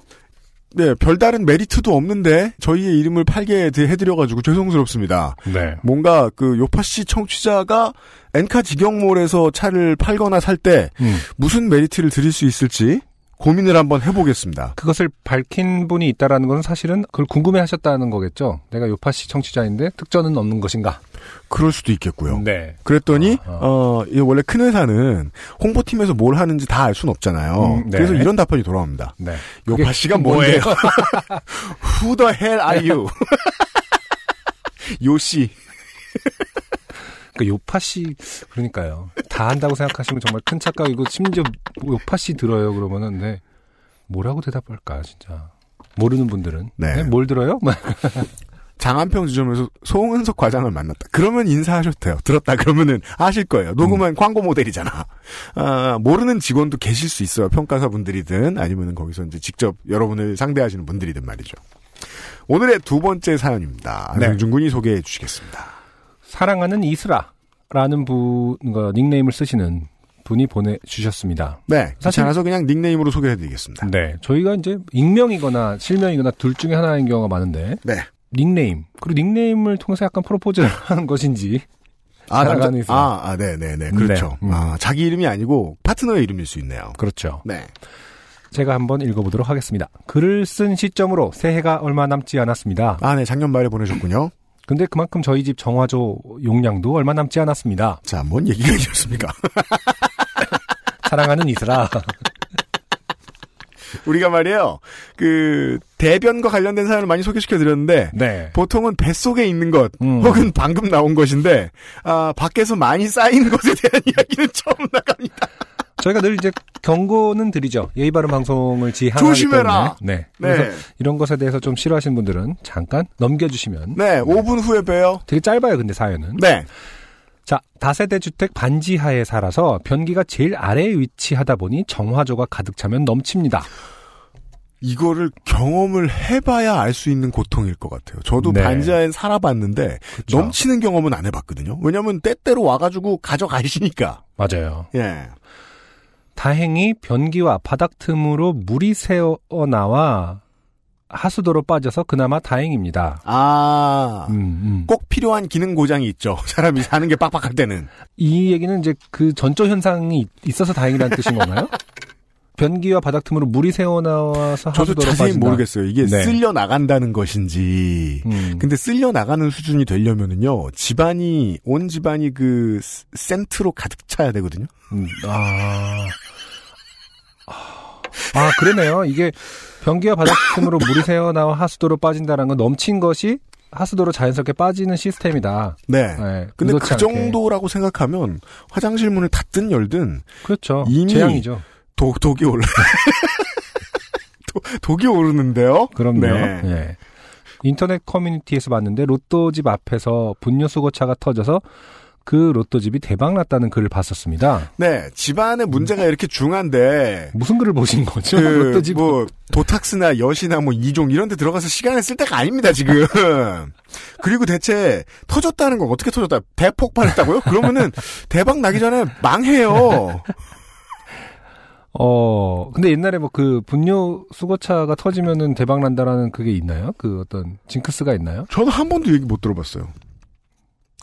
네 별다른 메리트도 없는데 저희의 이름을 팔게 돼- 해드려가지고 죄송스럽습니다. 네. 뭔가 그 요파 씨 청취자가 엔카 직영몰에서 차를 팔거나 살때 음. 무슨 메리트를 드릴 수 있을지 고민을 한번 해보겠습니다. 그것을 밝힌 분이 있다라는 건 사실은 그걸 궁금해 하셨다는 거겠죠. 내가 요파시 청취자인데 특전은 없는 것인가? 그럴 수도 있겠고요. 네. 그랬더니 아하. 어 이게 원래 큰 회사는 홍보팀에서 뭘 하는지 다 알 수는 없잖아요. 음, 네. 그래서 이런 답변이 돌아옵니다. 네. 요파 씨가 뭔데요? *laughs* Who the hell are you? *laughs* 요씨. 그 요파시 그러니까요. 다 한다고 생각하시면 정말 큰 착각이고 심지어 요파시 들어요 그러면은 네. 뭐라고 대답할까 진짜. 모르는 분들은 네. 네, 뭘 들어요? *laughs* 장안평 지점에서 송은석 과장을 만났다. 그러면 인사하셔도 돼요. 들었다 그러면은 아실 거예요. 녹음한 음. 광고 모델이잖아. 아, 모르는 직원도 계실 수 있어요. 평가사 분들이든 아니면은 거기서 이제 직접 여러분을 상대하시는 분들이든 말이죠. 오늘의 두 번째 사연입니다. 네. 안승준 군이 소개해 주시겠습니다. 사랑하는 이스라라는 분 그, 닉네임을 쓰시는 분이 보내주셨습니다. 네. 사실- 귀찮아서 그냥 닉네임으로 소개해 드리겠습니다. 네, 저희가 이제 익명이거나 실명이거나 둘 중에 하나인 경우가 많은데 네. 닉네임 그리고 닉네임을 통해서 약간 프로포즈를 *laughs* 하는 것인지 아, 남자-. 아, 아, 네, 네, 네. 그렇죠. 네. 음. 아, 자기 이름이 아니고 파트너의 이름일 수 있네요. 그렇죠. 네. 제가 한번 읽어보도록 하겠습니다. 글을 쓴 시점으로 새해가 얼마 남지 않았습니다. 아, 네, 작년 말에 보내셨군요. 근데 그만큼 저희 집 정화조 용량도 얼마 남지 않았습니다. 자, 뭔 얘기가 있었습니까? *laughs* 사랑하는 이슬아. *laughs* 우리가 말이에요, 그, 대변과 관련된 사연을 많이 소개시켜 드렸는데, 네. 보통은 뱃속에 있는 것, 음. 혹은 방금 나온 것인데, 아, 밖에서 많이 쌓인 것에 대한 *laughs* 이야기는 처음 나갑니다. 저희가 늘 이제 경고는 드리죠. 예의 바른 방송을 지향하기 조심해라! 때문에. 네. 네. 그래서 이런 것에 대해서 좀 싫어하시는 분들은 잠깐 넘겨주시면 네, 5분 후에 봬요. 되게 짧아요. 근데 사연은. 네. 자, 다세대 주택 반지하에 살아서 변기가 제일 아래에 위치하다 보니 정화조가 가득 차면 넘칩니다. 이거를 경험을 해봐야 알 수 있는 고통일 것 같아요. 저도 네. 반지하엔 살아봤는데, 그쵸. 넘치는 경험은 안 해봤거든요. 왜냐면 때때로 와가지고 가져가시니까. 맞아요. 예. 다행히 변기와 바닥 틈으로 물이 새어 나와 하수도로 빠져서 그나마 다행입니다. 아, 음, 음. 꼭 필요한 기능 고장이 있죠. *laughs* 사람이 사는 게 빡빡할 때는. 이 얘기는 이제 그 전조 현상이 있어서 다행이라는 뜻인 건가요? *laughs* 변기와 바닥 틈으로 물이 새어 나와서 저도 하수도로 자세히 빠진다. 모르겠어요. 이게 네. 쓸려 나간다는 것인지. 음. 근데 쓸려 나가는 수준이 되려면은요, 집안이, 온 집안이 그, 스- 센트로 가득 차야 되거든요. 음, 아. 아, 그러네요. 이게 변기와 바닥 틈으로 물이 새어나와 하수도로 빠진다는 건 넘친 것이 하수도로 자연스럽게 빠지는 시스템이다. 네. 네, 근데 그 않게. 정도라고 생각하면, 화장실 문을 닫든 열든, 그렇죠. 이미 재앙이죠. 독, 독이 올라. 도- *laughs* 독이 오르는데요? 그럼요. 네. 예. 인터넷 커뮤니티에서 봤는데 로또 집 앞에서 분뇨 수거차가 터져서 그 로또 집이 대박 났다는 글을 봤었습니다. 네, 집안의 문제가 이렇게 중한데, 무슨 글을 보신 거죠? 그, *laughs* 로또 집 뭐, 도탁스나 여시나 뭐, 이종 이런 데 들어가서 시간을 쓸 때가 아닙니다, 지금. *laughs* 그리고 대체, 터졌다는 건 어떻게 터졌다? 대폭발했다고요? 그러면은, 대박 나기 전에 망해요. 어, 근데 옛날에 뭐 그 분뇨 수거차가 터지면은 대박 난다라는 그게 있나요? 그 어떤 징크스가 있나요? 저는 한 번도 얘기 못 들어봤어요.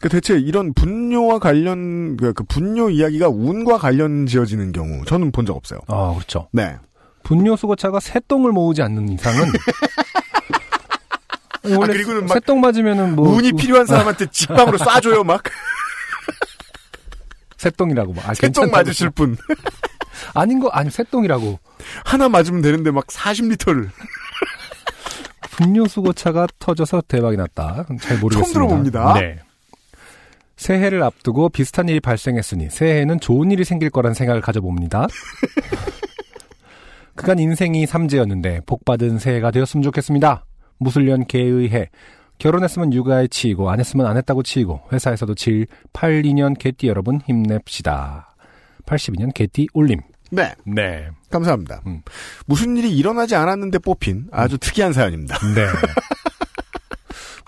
그 대체 이런 분뇨와 관련, 그, 그 분뇨 이야기가 운과 관련 지어지는 경우, 저는 본 적 없어요. 아, 그렇죠. 네. 분뇨 수거차가 새똥을 모으지 않는 이상은 원래 *laughs* 아, 그리고는 막 새똥 맞으면은 뭐 운이 필요한 사람한테 직방으로 쏴줘요, 막. *laughs* 새똥이라고 막 아, 새똥. 맞으실 분. *laughs* 아닌 거 아니 새똥이라고 하나 맞으면 되는데 막 40리터를. *laughs* 분뇨 수거차가 터져서 대박이 났다. 잘 모르겠습니다. 처음 들어봅니다. 네. 새해를 앞두고 비슷한 일이 발생했으니 새해에는 좋은 일이 생길 거란 생각을 가져봅니다. *laughs* 그간 인생이 삼재였는데 복 받은 새해가 되었으면 좋겠습니다. 무술년 개의 해. 결혼했으면 육아에 치이고 안 했으면 안 했다고 치이고 회사에서도 칠 82년 개띠 여러분 힘냅시다. 82년 개띠 올림. 네. 네. 감사합니다. 음. 무슨 일이 일어나지 않았는데 뽑힌 아주 특이한 사연입니다. *laughs* 네.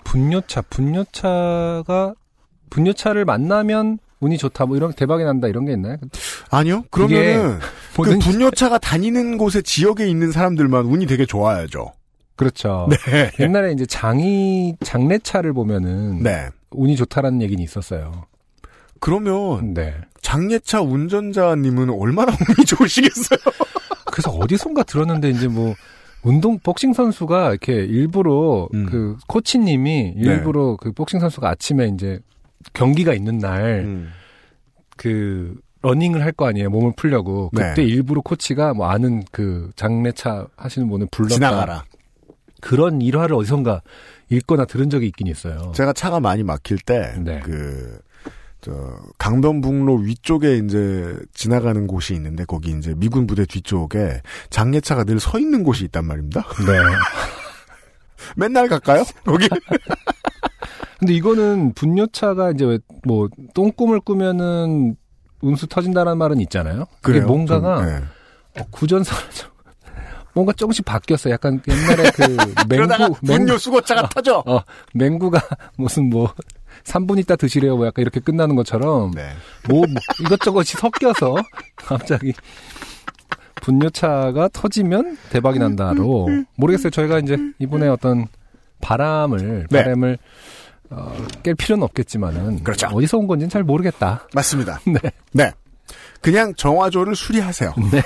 분뇨차, 분뇨차가 분뇨차를 만나면 운이 좋다, 뭐 이런 대박이 난다 이런 게 있나요? 아니요? 그러면은 *laughs* 그 분뇨차가 다니는 곳에 지역에 있는 사람들만 운이 되게 좋아야죠. 그렇죠. *laughs* 네. 옛날에 이제 장이 장례차를 보면은 네. 운이 좋다라는 얘기는 있었어요. 그러면 네. 장례차 운전자님은 얼마나 *laughs* 운이 좋으시겠어요? *laughs* 그래서 어디선가 들었는데 이제 뭐 운동 복싱 선수가 이렇게 일부러 음. 그 코치님이 일부러 그 복싱 선수가 아침에 이제 경기가 있는 날 음. 그 러닝을 할 거 아니에요. 몸을 풀려고. 그때 네. 일부러 코치가 뭐 아는 그 장례차 하시는 분을 불렀다. 지나가라. 그런 일화를 어디선가 읽거나 들은 적이 있긴 있어요. 제가 차가 많이 막힐 때, 네. 그, 저, 강변북로 위쪽에 이제 지나가는 곳이 있는데, 거기 이제 미군 부대 뒤쪽에 장례차가 늘 서 있는 곳이 있단 말입니다. 네. *laughs* 맨날 갈까요? 거기? *laughs* 근데 이거는 분뇨차가 이제 왜뭐 똥꿈을 꾸면은 운수 터진다는 말은 있잖아요. 그게? 뭔가가 좀, 네. 어, 구전사 *laughs* 뭔가 조금씩 바뀌었어요. 약간 옛날에 그 그러다가 맹구 분뇨 수거차가 터져! 어, 맹구가 무슨 뭐 3분 있다 드시래요. 뭐 약간 이렇게 끝나는 것처럼 네. 뭐, 뭐 이것저것이 섞여서 *laughs* 갑자기 분뇨차가 터지면 대박이 난다로 모르겠어요. 저희가 이제 이번에 어떤 바람을 네. 바람을 어, 깰 필요는 없겠지만은 그렇죠. 어디서 온 건지는 잘 모르겠다. 맞습니다. *laughs* 네. 네. 그냥 정화조를 수리하세요. *laughs* 네.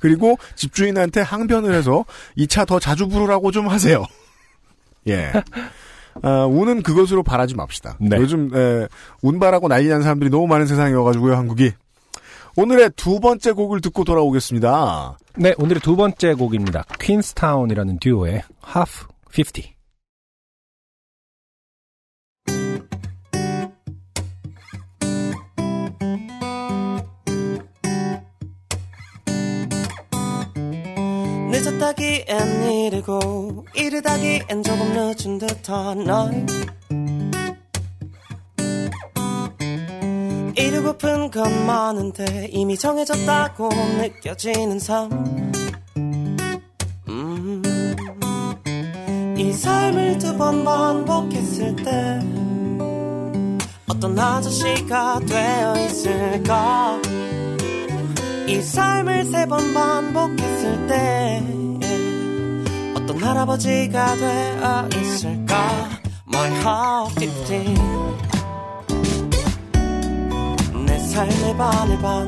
그리고 집주인한테 항변을 해서 이 차 더 자주 부르라고 좀 하세요. 예. 아, 운은 그것으로 바라지 맙시다. 네. 요즘 에, 운 바라고 난리 난 사람들이 너무 많은 세상이어가지고요, 한국이. 오늘의 두 번째 곡을 듣고 돌아오겠습니다. 네, 오늘의 두 번째 곡입니다. 퀸스타운이라는 듀오의 Half 50. 늦었다기엔 이르고 이르다기엔 조금 늦은 듯한 널 이루고픈 건 많은데 이미 정해졌다고 느껴지는 삶. 음, 이 삶을 두 번 반복했을 때 어떤 아저씨가 되어 있을까 이 삶을 세 번 반복했을 때 어떤 할아버지가 되어 있을까? My heart 50내 삶의 반을 반.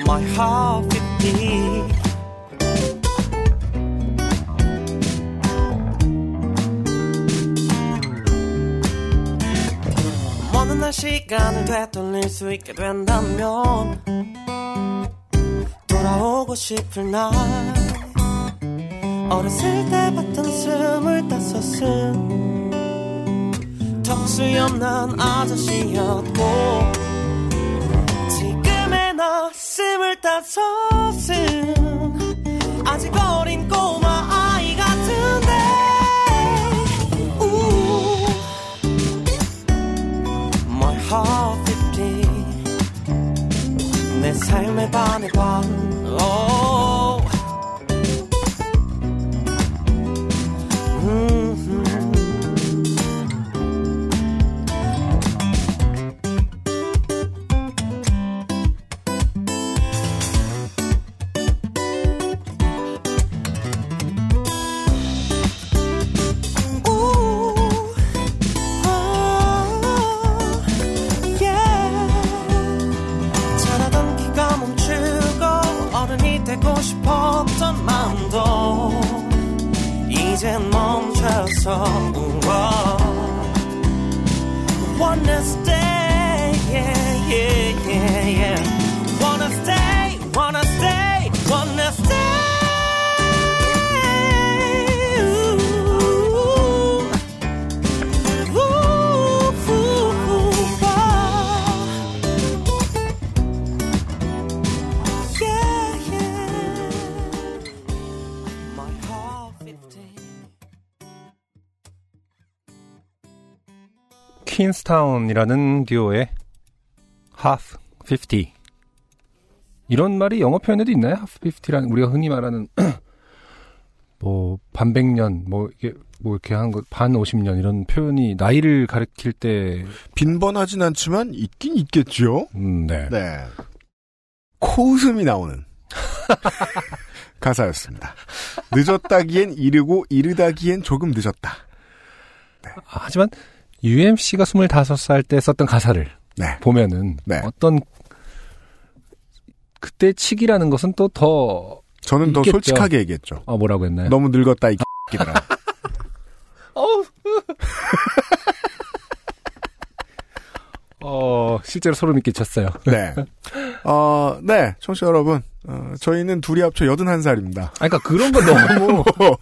My heart 50 시간을 되돌릴 수 있게 된다면 돌아오고 싶을 날. 어렸을 때 봤던 스물다섯은 턱수염난 아저씨였고 지금의 나 스물다섯은 아직 어 50내 삶의 반 퀸스타운이라는 듀오의 Half 50. 이런 말이 영어 표현에도 있나요? Half 50라는 우리가 흔히 말하는 *clears throat* 뭐 반백년 뭐 이게 뭐 이렇게 한것반 50년 이런 표현이 나이를 가리킬 때 빈번하진 않지만 있긴 있겠죠. 음, 네. 네. 코웃음이 나오는 *laughs* 가사였습니다. 늦었다기엔 이르고 이르다기엔 조금 늦었다. 아, 하지만 UMC가 25살 때 썼던 가사를 네. 보면은 네. 어떤 그때 치기라는 것은 또 더 저는 더 있겠죠. 솔직하게 얘기했죠. 어, 뭐라고 했나요? 너무 늙었다 이 끼들아. *laughs* *laughs* 어, 실제로 소름이 끼쳤어요. 네. 어, 네. 청취자 여러분. 어, 저희는 둘이 합쳐 81살입니다. 아, 그러니까 그런 거 너무 *laughs*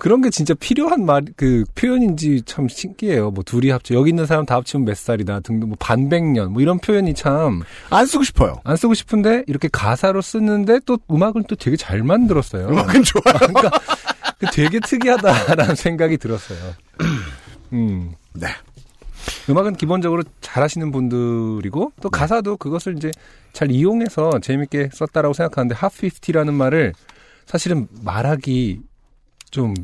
그런 게 진짜 필요한 말, 그 표현인지 참 신기해요. 뭐 둘이 합쳐 여기 있는 사람 다 합치면 몇 살이다 등등 뭐 반백년 뭐 이런 표현이 참안안 쓰고 싶어요. 쓰고 싶은데 이렇게 가사로 쓰는데 또 음악을 또 되게 잘 만들었어요. 음악은 좋아. 그러니까 *laughs* 그 되게 특이하다라는 생각이 들었어요. *clears throat* 음. 네. 음악은 기본적으로 잘하시는 분들이고 또 가사도 그것을 이제 잘 이용해서 재밌게 썼다라고 생각하는데 핫 50라는 말을 사실은 말하기 좀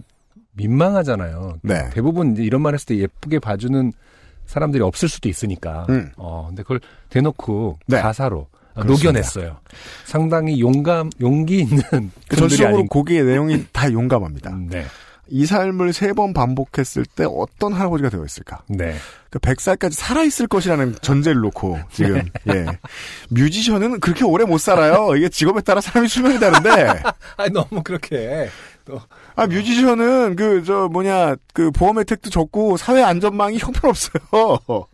민망하잖아요. 네. 대부분 이제 이런 말 했을 때 예쁘게 봐주는 사람들이 없을 수도 있으니까. 음. 어, 근데 그걸 대놓고 네. 가사로 그렇습니다. 녹여냈어요. 상당히 용감, 용기 있는 *laughs* 그 아닌 곡의 내용이 다 용감합니다. 음, 네. 이 삶을 세 번 반복했을 때 어떤 할아버지가 되어 있을까? 네. 그 100살까지 살아있을 것이라는 전제를 놓고 지금 예. 뮤지션은 그렇게 오래 못 살아요. 이게 직업에 따라 사람이 수명이 다른데 *laughs* 아 너무 그렇게. 또. 아 뮤지션은 그 저 뭐냐 그 보험 혜택도 적고 사회 안전망이 형편없어요. *laughs*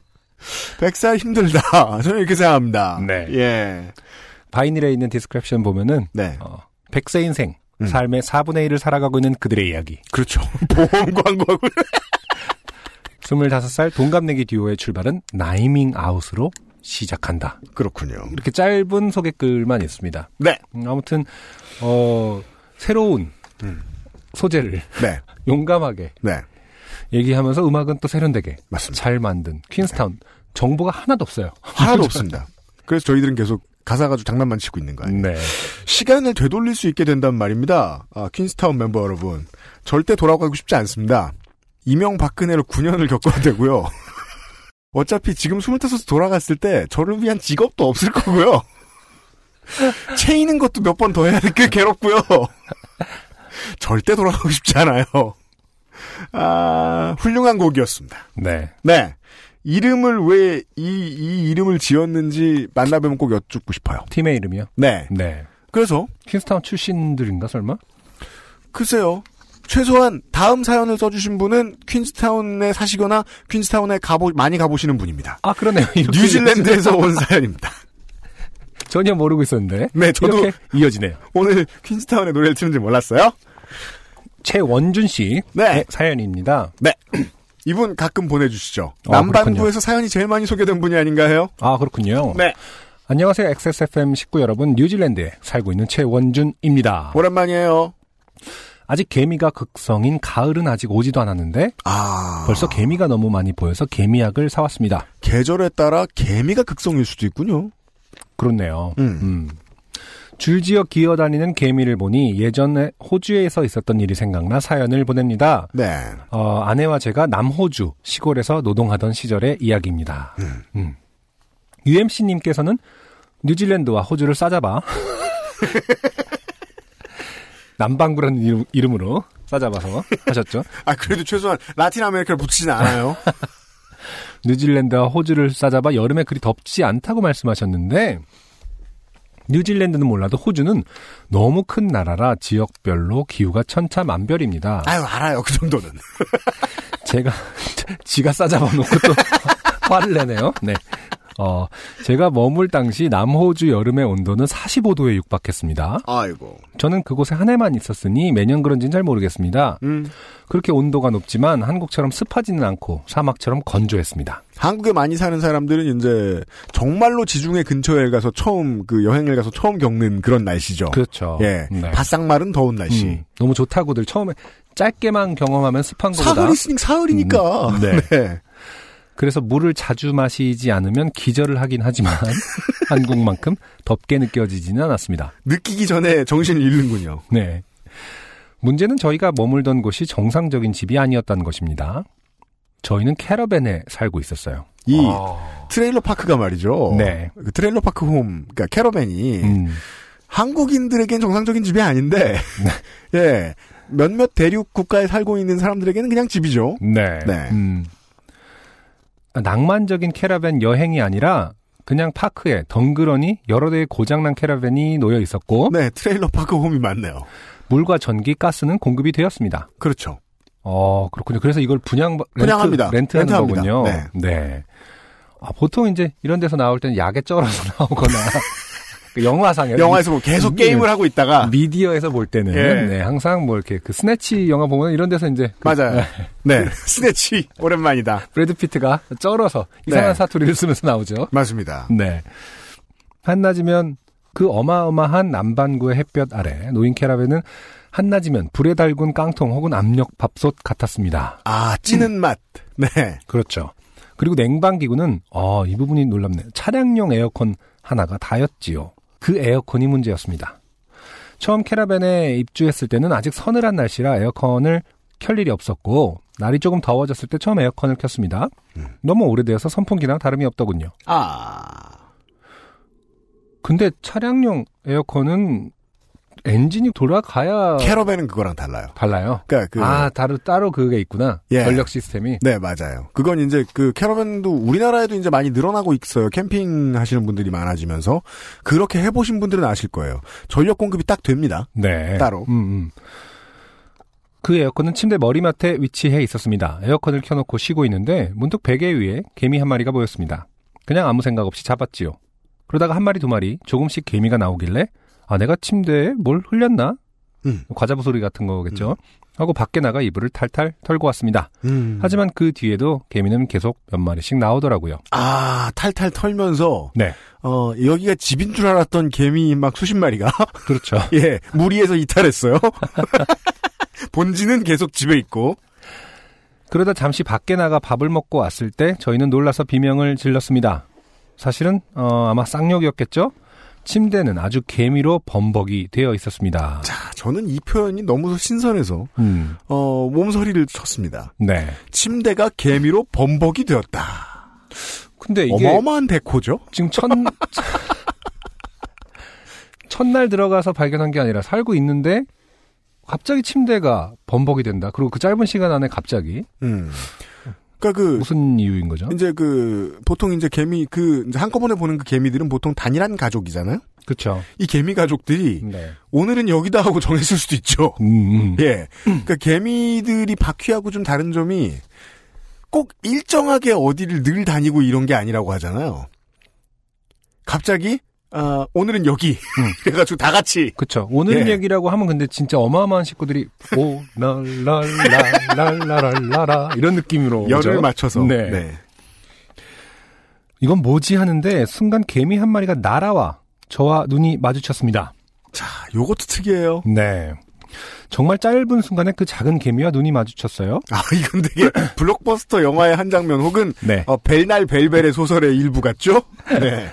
100살 힘들다. 저는 이렇게 생각합니다. 네. 예. vinyl에 있는 description 보면은 네. 어, 100세 인생, 음. 삶의 4분의 1을 살아가고 있는 그들의 이야기. 그렇죠. *laughs* 보험 광고하고 25살 동갑내기 듀오의 출발은 나이밍 아웃으로 시작한다. 그렇군요. 이렇게 짧은 소개글만 있습니다. 네. 음, 아무튼 어 새로운 음. 소재를 네. *laughs* 용감하게 네. 얘기하면서 음악은 또 세련되게 맞습니다. 잘 만든 퀸스타운 정보가 하나도 없어요. 하나도 *laughs* 없습니다. 그래서 저희들은 계속 가사 가지고 장난만 치고 있는 거예요. 네. 시간을 되돌릴 수 있게 된단 말입니다. 아, 퀸스타운 멤버 여러분. 절대 돌아가고 싶지 않습니다. 이명박근혜로 9년을 겪어야 되고요. *laughs* 어차피 지금 25서 돌아갔을 때 저를 위한 직업도 없을 거고요. 채이는 것도 몇 번 더 해야 돼. 꽤 괴롭고요. 절대 돌아가고 *laughs* 싶지 않아요. 아, 훌륭한 곡이었습니다. 네. 네. 이름을 왜 이 이 이름을 지었는지 만나뵈면 꼭 여쭙고 싶어요. 팀의 이름이요? 네. 네. 그래서 퀸스타운 출신들인가 설마? 글쎄요. 최소한 다음 사연을 써주신 분은 퀸스타운에 사시거나 퀸스타운에 가보 많이 가보시는 분입니다. 아 그러네요. 뉴질랜드에서 온 사연입니다. 전혀 모르고 있었는데. 네, 저도 이어지네요. 오늘 퀸스타운의 노래를 트는지 몰랐어요. 최원준 씨 네. 사연입니다. 네. *clears throat* 이분 가끔 보내주시죠. 어, 남반구에서 사연이 제일 많이 소개된 분이 아닌가 해요. 아 그렇군요. 네. 안녕하세요. XSFM 식구 여러분. 뉴질랜드에 살고 있는 최원준입니다. 오랜만이에요. 아직 개미가 극성인 가을은 아직 오지도 않았는데 아. 벌써 개미가 너무 많이 보여서 개미약을 사왔습니다. 계절에 따라 개미가 극성일 수도 있군요. 그렇네요. 음. 음. 줄지어 기어다니는 개미를 보니 예전에 호주에서 있었던 일이 생각나 사연을 보냅니다. 네. 어, 아내와 제가 남호주 시골에서 노동하던 시절의 이야기입니다. 음. UMC님께서는 뉴질랜드와 호주를 싸잡아 *laughs* 남방구라는 이름, 이름으로 싸잡아서 하셨죠. 아 그래도 최소한 라틴 아메리카를 붙이진 않아요. *laughs* 뉴질랜드와 호주를 싸잡아 여름에 그리 덥지 않다고 말씀하셨는데 뉴질랜드는 몰라도 호주는 너무 큰 나라라 지역별로 기후가 천차만별입니다. 아유 알아요 그 정도는. 제가 *laughs* 지가 싸잡아 놓고 또 화를 내네요. 네. 어, 제가 머물 당시 남호주 여름의 온도는 45도에 육박했습니다. 아이고. 저는 그곳에 한 해만 있었으니 매년 그런지는 잘 모르겠습니다. 음. 그렇게 온도가 높지만 한국처럼 습하지는 않고 사막처럼 건조했습니다. 한국에 많이 사는 사람들은 이제 정말로 지중해 근처에 가서 처음 그 여행을 가서 처음 겪는 그런 날씨죠. 그렇죠. 예. 네. 바싹 마른 더운 날씨. 음, 너무 좋다고들 처음에 짧게만 경험하면 습한 것보다 사흘 있으니 사흘이니까. 음, 네. *laughs* 네. 그래서 물을 자주 마시지 않으면 기절을 하긴 하지만 *laughs* 한국만큼 덥게 느껴지지는 않았습니다. 느끼기 전에 정신을 잃는군요. 네. 문제는 저희가 머물던 곳이 정상적인 집이 아니었다는 것입니다. 저희는 캐러밴에 살고 있었어요. 이 trailer park가 말이죠. 네. 그 trailer park home, 그러니까 캐러밴이 음, 한국인들에겐 정상적인 집이 아닌데, *laughs* 예. 몇몇 대륙 국가에 살고 있는 사람들에게는 그냥 집이죠. 네. 네. 음. 낭만적인 캐러밴 여행이 아니라 그냥 park에 덩그러니 여러 대의 고장난 캐러밴이 놓여 있었고 네, trailer park home이 많네요. 물과 전기, 가스는 공급이 되었습니다. 그렇죠. 어, 그렇군요. 그래서 이걸 분양 렌트, 분양합니다. 렌트하는 렌트합니다. 거군요. 네. 네. 아, 보통 이제 이런 데서 나올 때는 약에 쩔어서 *laughs* 나오거나 그 영화상에 영화에서 뭐 계속 미- 게임을 하고 있다가 미디어에서 볼 때는 예. 네, 항상 뭐 이렇게 그 스네치 영화 보면 이런 데서 이제 그 맞아요. 네, *laughs* 스네치 오랜만이다. 브래드 피트가 쩔어서 이상한 네. 사투리를 쓰면서 나오죠. 맞습니다. 네. 한낮이면 그 어마어마한 남반구의 햇볕 아래 놓인 캐러밴은 한낮이면 불에 달군 깡통 혹은 압력 밥솥 같았습니다. 아 찌는 맛. 네. 그렇죠. 그리고 냉방기구는 어, 이 부분이 놀랍네요. 차량용 에어컨 하나가 다였지요. 그 에어컨이 문제였습니다. 처음 캐라밴에 입주했을 때는 아직 서늘한 날씨라 에어컨을 켤 일이 없었고 날이 조금 더워졌을 때 처음 에어컨을 켰습니다. 너무 오래되어서 선풍기랑 다름이 없더군요. 아 근데 차량용 에어컨은 엔진이 돌아가야 캐러밴은 그거랑 달라요. 달라요. 그러니까 그 아, 따로 따로 그게 있구나. 예. 전력 시스템이. 네, 맞아요. 그건 이제 그 캐러밴도 우리나라에도 이제 많이 늘어나고 있어요. 캠핑 하시는 분들이 많아지면서 그렇게 해보신 분들은 아실 거예요. 전력 공급이 딱 됩니다. 네. 따로. 음, 음. 그 에어컨은 침대 머리맡에 위치해 있었습니다. 에어컨을 켜놓고 쉬고 있는데 문득 베개 위에 개미 한 마리가 보였습니다. 그냥 아무 생각 없이 잡았지요. 그러다가 한 마리 두 마리 조금씩 개미가 나오길래 아 내가 침대에 뭘 흘렸나? 음. 과자부 소리 같은 거겠죠. 하고 밖에 나가 이불을 탈탈 털고 왔습니다. 음. 하지만 그 뒤에도 개미는 계속 몇 마리씩 나오더라고요. 아 탈탈 털면서 네. 어 여기가 집인 줄 알았던 개미 막 수십 마리가 *laughs* 그렇죠. *laughs* 예 무리해서 이탈했어요. *laughs* 본지는 계속 집에 있고 그러다 잠시 밖에 나가 밥을 먹고 왔을 때 저희는 놀라서 비명을 질렀습니다. 사실은 어, 아마 쌍욕이었겠죠? 침대는 아주 개미로 범벅이 되어 있었습니다. 자 저는 이 표현이 너무 신선해서 음, 어 몸서리를 쳤습니다. 네. 침대가 개미로 범벅이 되었다. 근데 이게 어마어마한 데코죠. 지금 첫 첫날 들어가서 발견한 게 아니라 살고 있는데 갑자기 침대가 범벅이 된다. 그리고 그 짧은 시간 안에 갑자기 음. 그러니까 그 무슨 이유인 거죠? 이제 그 보통 이제 개미 그 이제 한꺼번에 보는 그 개미들은 보통 단일한 가족이잖아요. 그렇죠. 이 개미 가족들이 네. 오늘은 여기다 하고 정했을 수도 있죠. 음, 음. *laughs* 예. 그러니까 개미들이 바퀴하고 좀 다른 점이 꼭 일정하게 어디를 늘 다니고 이런 게 아니라고 하잖아요. 갑자기 아, 오늘은 여기 *laughs* 그래가지고 다 같이 그쵸. 오늘 예. 얘기라고 하면 근데 진짜 어마어마한 식구들이 오, 랄랄랄랄랄랄라 이런 느낌으로 열을 오죠? 맞춰서 네. 네. 이건 뭐지 하는데 순간 개미 한 마리가 날아와 저와 눈이 마주쳤습니다. 자, 요것도 특이해요. 네. 정말 짧은 순간에 그 작은 개미와 눈이 마주쳤어요. 아, 이건 되게 블록버스터 영화의 한 장면 혹은 네. 어, 벨날 벨벨의 소설의 일부 같죠? *laughs* 네.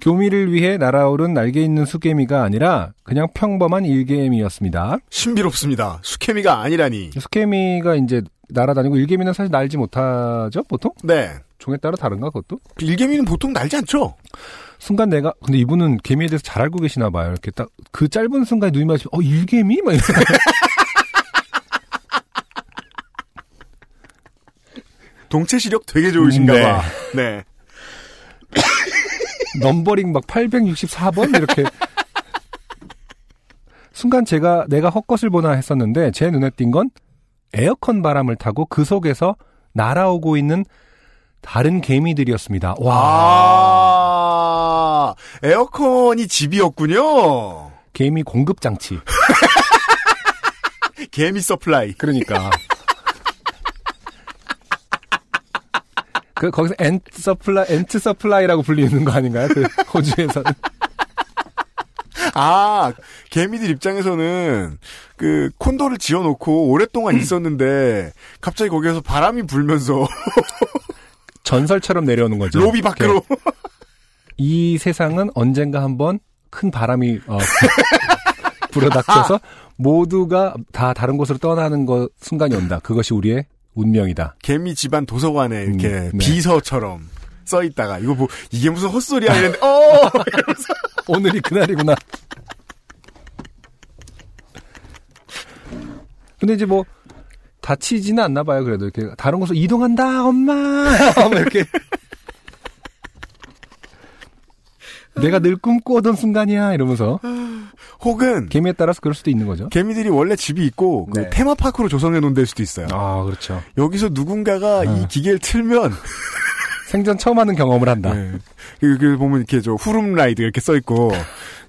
교미를 위해 날아오른 날개 있는 수개미가 아니라 그냥 평범한 일개미였습니다. 신비롭습니다. 수케미가 아니라니. 수개미가 이제 날아다니고 일개미는 사실 날지 못하죠, 보통? 네. 종에 따라 다른가, 그것도? 일개미는 보통 날지 않죠? 순간 내가 근데 이분은 개미에 대해서 잘 알고 계시나 봐요. 이렇게 딱 그 짧은 순간에 눈이 마주치면 어 일개미 막 이러면서 *laughs* 동체 시력 되게 좋으신가 네. 봐. 네. numbering 막 864번 이렇게 순간 제가 내가 헛것을 보나 했었는데 제 눈에 띈 건 에어컨 바람을 타고 그 속에서 날아오고 있는 다른 개미들이었습니다. 와 아, 에어컨이 집이었군요. 개미 공급 장치. *laughs* 개미 supply. 그러니까 그 거기서 ant supply ant supply라고 불리는 거 아닌가요? 그 호주에서는 *laughs* 아, 개미들 입장에서는 그 콘도를 지어 놓고 오랫동안 있었는데 갑자기 거기에서 바람이 불면서 *laughs* 전설처럼 내려오는 거죠. 로비 밖으로 이 세상은 언젠가 한번 큰 바람이 어, *laughs* 불어닥쳐서 모두가 다 다른 곳으로 떠나는 것 순간이 온다. 그것이 우리의 운명이다. 개미 집안 도서관에 이렇게 음, 네. 비서처럼 써 있다가 이거 뭐 이게 무슨 헛소리야 이랬는데 어 *laughs* 오늘이 그날이구나. 근데 이제 뭐 다치지는 않나 봐요. 그래도 이렇게 다른 곳으로 이동한다, 엄마. *laughs* 막 이렇게 내가 늘 꿈꿔오던 순간이야 이러면서 혹은 개미에 따라서 그럴 수도 있는 거죠. 개미들이 원래 집이 있고 그 네. 테마파크로 조성해 놓은 데일 수도 있어요. 아 그렇죠. 여기서 누군가가 이 기계를 틀면 생전 처음 하는 경험을 한다. 네. 그, 그 보면 이렇게 저 후룸 라이드 이렇게 써 있고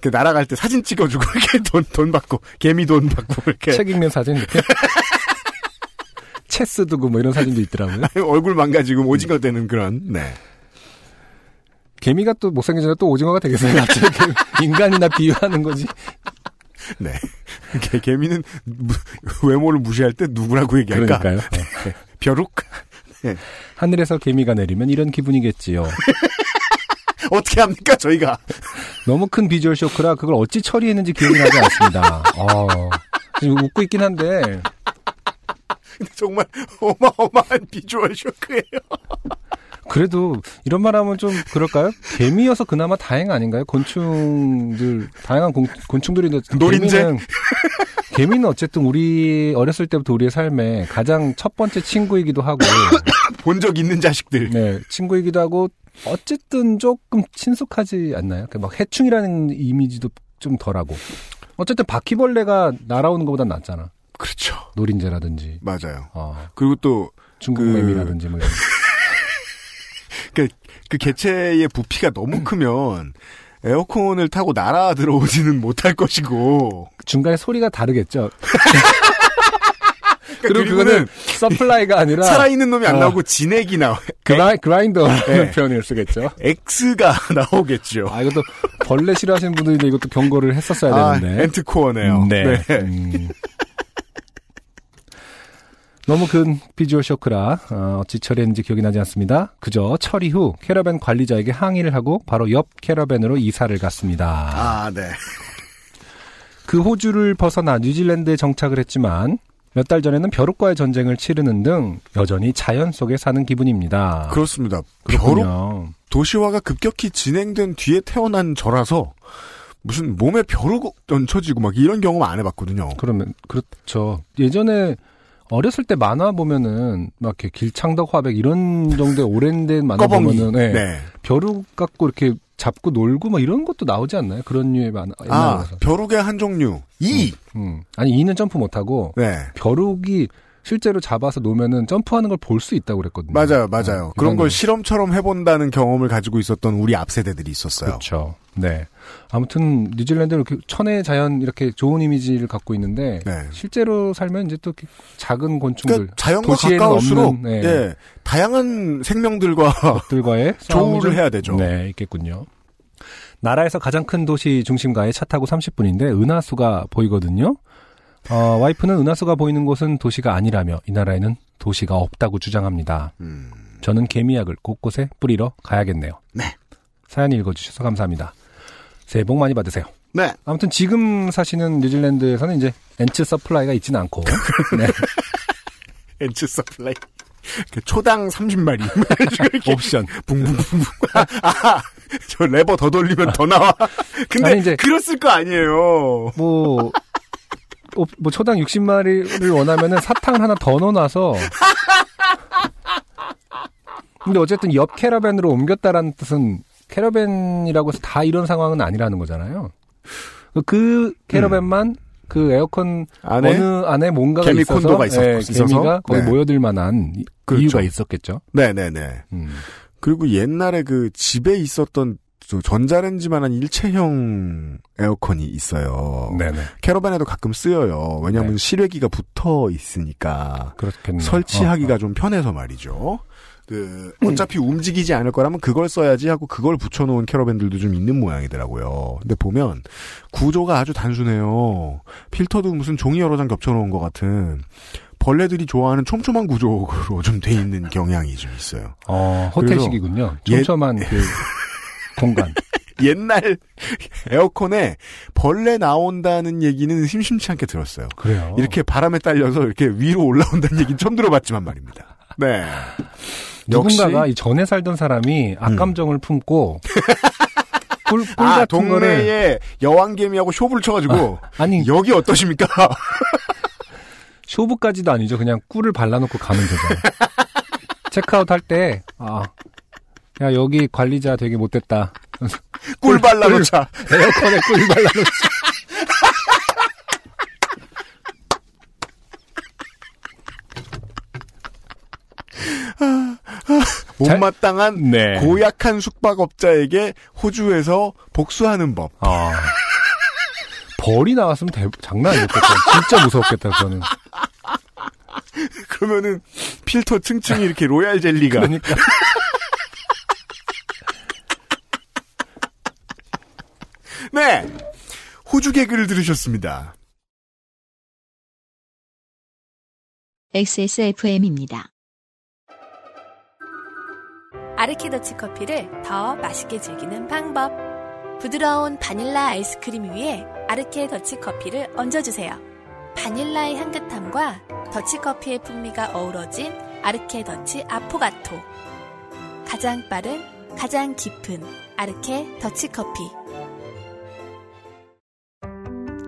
이렇게 날아갈 때 사진 찍어주고 *laughs* 이렇게 돈 돈 받고 개미 돈 받고 이렇게 책 읽는 사진 이렇게 *laughs* 체스 두고 뭐 이런 사진도 있더라고요. 얼굴 망가지고 오징어 되는 그런 네. 개미가 또 못생겨지면 또 오징어가 되겠어요. 갑자기 *laughs* 인간이나 비유하는 거지. 네. 개, 개미는 무- 외모를 무시할 때 누구라고 얘기할까? 그러니까요. 네. 벼룩? 하늘에서 개미가 내리면 이런 기분이겠지요. *laughs* 어떻게 합니까 저희가? 너무 큰 비주얼 쇼크라 그걸 어찌 처리했는지 기억이 나지 않습니다. 어, 웃고 있긴 한데 정말 어마어마한 비주얼 쇼크예요. 그래도 이런 말하면 좀 그럴까요? *laughs* 개미여서 그나마 다행 아닌가요? 곤충들 다양한 곤, 곤충들인데 노린재? 개미는, 개미는 어쨌든 우리 어렸을 때부터 우리의 삶에 가장 첫 번째 친구이기도 하고 *coughs* 본 적 있는 자식들. 네 친구이기도 하고 어쨌든 조금 친숙하지 않나요? 그막 해충이라는 이미지도 좀 덜하고 어쨌든 바퀴벌레가 날아오는 것보단 낫잖아. 그렇죠. 노린재라든지 맞아요. 어, 그리고 또 중국 그- 매미라든지 뭐 이런. 그 개체의 부피가 너무 크면 에어컨을 타고 날아 들어오지는 못할 것이고. 중간에 소리가 다르겠죠. *laughs* 그리고 그리고는 그거는 supply가 아니라 살아있는 놈이 안 어. 나오고 진액이 나와. 그라, 그라인더라는 네. 표현을 쓰겠죠. X가 *laughs* 나오겠죠. 아, 이것도 벌레 싫어하시는 분들인데 이것도 경고를 했었어야 아, 되는데. antcore네요. 네. 음. 너무 큰 visual shock라 어, 어찌 처리했는지 기억이 나지 않습니다. 그저 처리 후 캐러밴 관리자에게 항의를 하고 바로 옆 캐러밴으로 이사를 갔습니다. 아, 네. 그 호주를 벗어나 뉴질랜드에 정착을 했지만 몇 달 전에는 벼룩과의 전쟁을 치르는 등 여전히 자연 속에 사는 기분입니다. 그렇습니다. 그렇군요. 벼룩 도시화가 급격히 진행된 뒤에 태어난 저라서 무슨 몸에 벼룩 얹혀지고 막 이런 경험 안 해봤거든요. 그러면 그렇죠. 예전에 어렸을 때 만화 보면은 막 이렇게 길창덕 화백 이런 정도의 오랜된 만화. 보면은 네. 네. 벼룩 갖고 이렇게 잡고 놀고 막 이런 것도 나오지 않나요? 그런 류의 만화. 아. 벼룩의 한 종류. 이. 음. 아니 이는 점프 못 하고 네. 벼룩이 실제로 잡아서 놓으면은 점프하는 걸 볼 수 있다고 그랬거든요. 맞아요, 맞아요. 어, 그런 걸 실험처럼 해본다는 경험을 가지고 있었던 우리 앞 세대들이 있었어요. 그렇죠. 네. 아무튼 뉴질랜드 이렇게 천혜 자연 이렇게 좋은 이미지를 갖고 있는데 네. 실제로 살면 이제 또 작은 곤충들 그러니까 자연과 가까울수록 없는, 네. 예, 다양한 생명들과 들과의 싸움이 *laughs* 조우를 좀- 해야 되죠. 네, 있겠군요. 나라에서 가장 큰 도시 중심가에 차 타고 30분인데 은하수가 보이거든요. 어, 와이프는 은하수가 보이는 곳은 도시가 아니라며 이 나라에는 도시가 없다고 주장합니다. 음, 저는 개미약을 곳곳에 뿌리러 가야겠네요. 네. 사연 읽어주셔서 감사합니다. 새해 복 많이 받으세요. 네. 아무튼 지금 사시는 뉴질랜드에서는 이제 ants supply가 있지는 않고 *laughs* 네. ants supply. 그 초당 30마리. *laughs* 옵션. 붕붕붕붕. 아, 저 레버 더 돌리면 더 나와. *laughs* 근데 아니, 이제- 그랬을 거 아니에요. 뭐, 어, 뭐 초당 60마리를 원하면은 사탕을 하나 더 넣어놔서. 근데 어쨌든 옆 캐러밴으로 옮겼다라는 뜻은 캐러밴이라고 해서 다 이런 상황은 아니라는 거잖아요. 그 캐러밴만 그 에어컨 안에 어느 안에 뭔가가 개미 있어서 콘도가 있었- 예, 있어서? 개미가 거기 네. 모여들 만한 이- 그렇죠. 이유가 있었겠죠. 네네네. 음. 그리고 옛날에 그 집에 있었던 저 전자레인지만한 일체형 에어컨이 있어요. 네네. 캐러밴에도 가끔 쓰여요. 왜냐하면 네. 실외기가 붙어 있으니까 그렇겠네요. 설치하기가 어, 어. 좀 편해서 말이죠. 그 어차피 움직이지 않을 거라면 그걸 써야지 하고 그걸 붙여놓은 캐러밴들도 좀 있는 모양이더라고요. 근데 보면 구조가 아주 단순해요. 필터도 무슨 종이 여러 장 겹쳐놓은 것 같은 벌레들이 좋아하는 촘촘한 구조로 좀 돼 있는 경향이 좀 있어요. 어, 호텔식이군요. 옛- 촘촘한 그 *laughs* 공간. *laughs* 옛날 에어컨에 벌레 나온다는 얘기는 심심치 않게 들었어요. 그래요. 이렇게 바람에 딸려서 이렇게 위로 올라온다는 얘기는 처음 들어봤지만 말입니다. 네. *laughs* 누군가가 이 전에 살던 사람이 악감정을 품고 *laughs* 꿀, 꿀 아, 같은 거를 동네에 여왕개미하고 쇼부를 쳐가지고 아 니 여기 어떠십니까? 쇼부까지도 아니죠. 그냥 꿀을 발라놓고 가면 되죠. 체크아웃 할 때 아, 야 여기 관리자 되게 못됐다. *laughs* 꿀 발라놓자. 에어컨에 꿀 발라놓자. *laughs* 못마땅한 네. 고약한 숙박업자에게 호주에서 복수하는 법. 아. 벌이 나왔으면 대, 장난 아니었겠다. 진짜 무서웠겠다, 저는. 그러면은 필터 층층이 이렇게 로얄 젤리가 그러니까. 네. 호주 개그를 들으셨습니다. XSFM입니다. 아르케더치 커피를 더 맛있게 즐기는 방법. 부드러운 바닐라 아이스크림 위에 아르케 더치 커피를 얹어주세요. 바닐라의 향긋함과 더치 커피의 풍미가 어우러진 아르케 더치 아포가토. 가장 빠른, 가장 깊은 아르케 더치커피.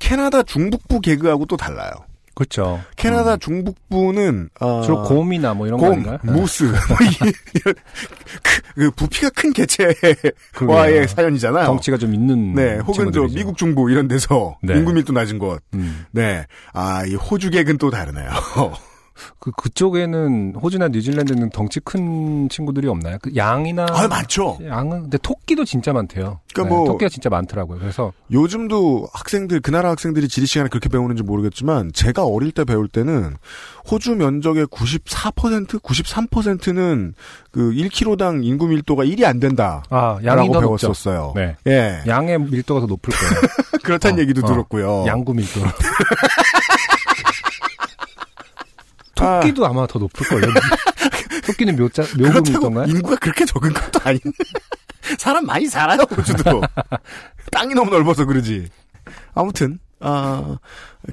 캐나다 중북부 개그하고 또 달라요. 그렇죠. 캐나다 중북부는 어, 주로 곰이나 뭐 이런 거 곰, 아닌가요? 무스, 뭐 이- 이런 크- 그 부피가 큰 개체와의. 사연이잖아요. 덩치가 좀 있는 네, 혹은 저. 미국 중부 이런 데서 네. 인구 밀도 낮은 곳. 음. 네, 아 이 호주 개그는 또 다르네요. 그 그쪽에는 호주나 뉴질랜드는 덩치 큰 친구들이 없나요? 그 양이나 아 많죠. 양은 근데 토끼도 진짜 많대요. 그러니까 네, 뭐- 토끼가 진짜 많더라고요. 그래서 요즘도 학생들 그 나라 학생들이 지리 시간에 그렇게 배우는지 모르겠지만 제가 어릴 때 배울 때는 호주 면적의 94% 93%는 그 1kg당 인구 밀도가 1이 안 된다. 아 양이 라고 더. 배웠었어요. 네. 예. 양의 밀도가 더 높을 거예요. *laughs* 그렇다는 어, 얘기도 어. 들었고요. 양구 밀도. *laughs* 토끼도 아. 마더 높을 걸요. *laughs* 토끼는 묘자 밀도인가요? 인구가 그렇게 적은 것도 아닌데 *laughs* 사람 많이 살아요 호주도 *laughs* 땅이 너무 넓어서 그러지 아무튼 아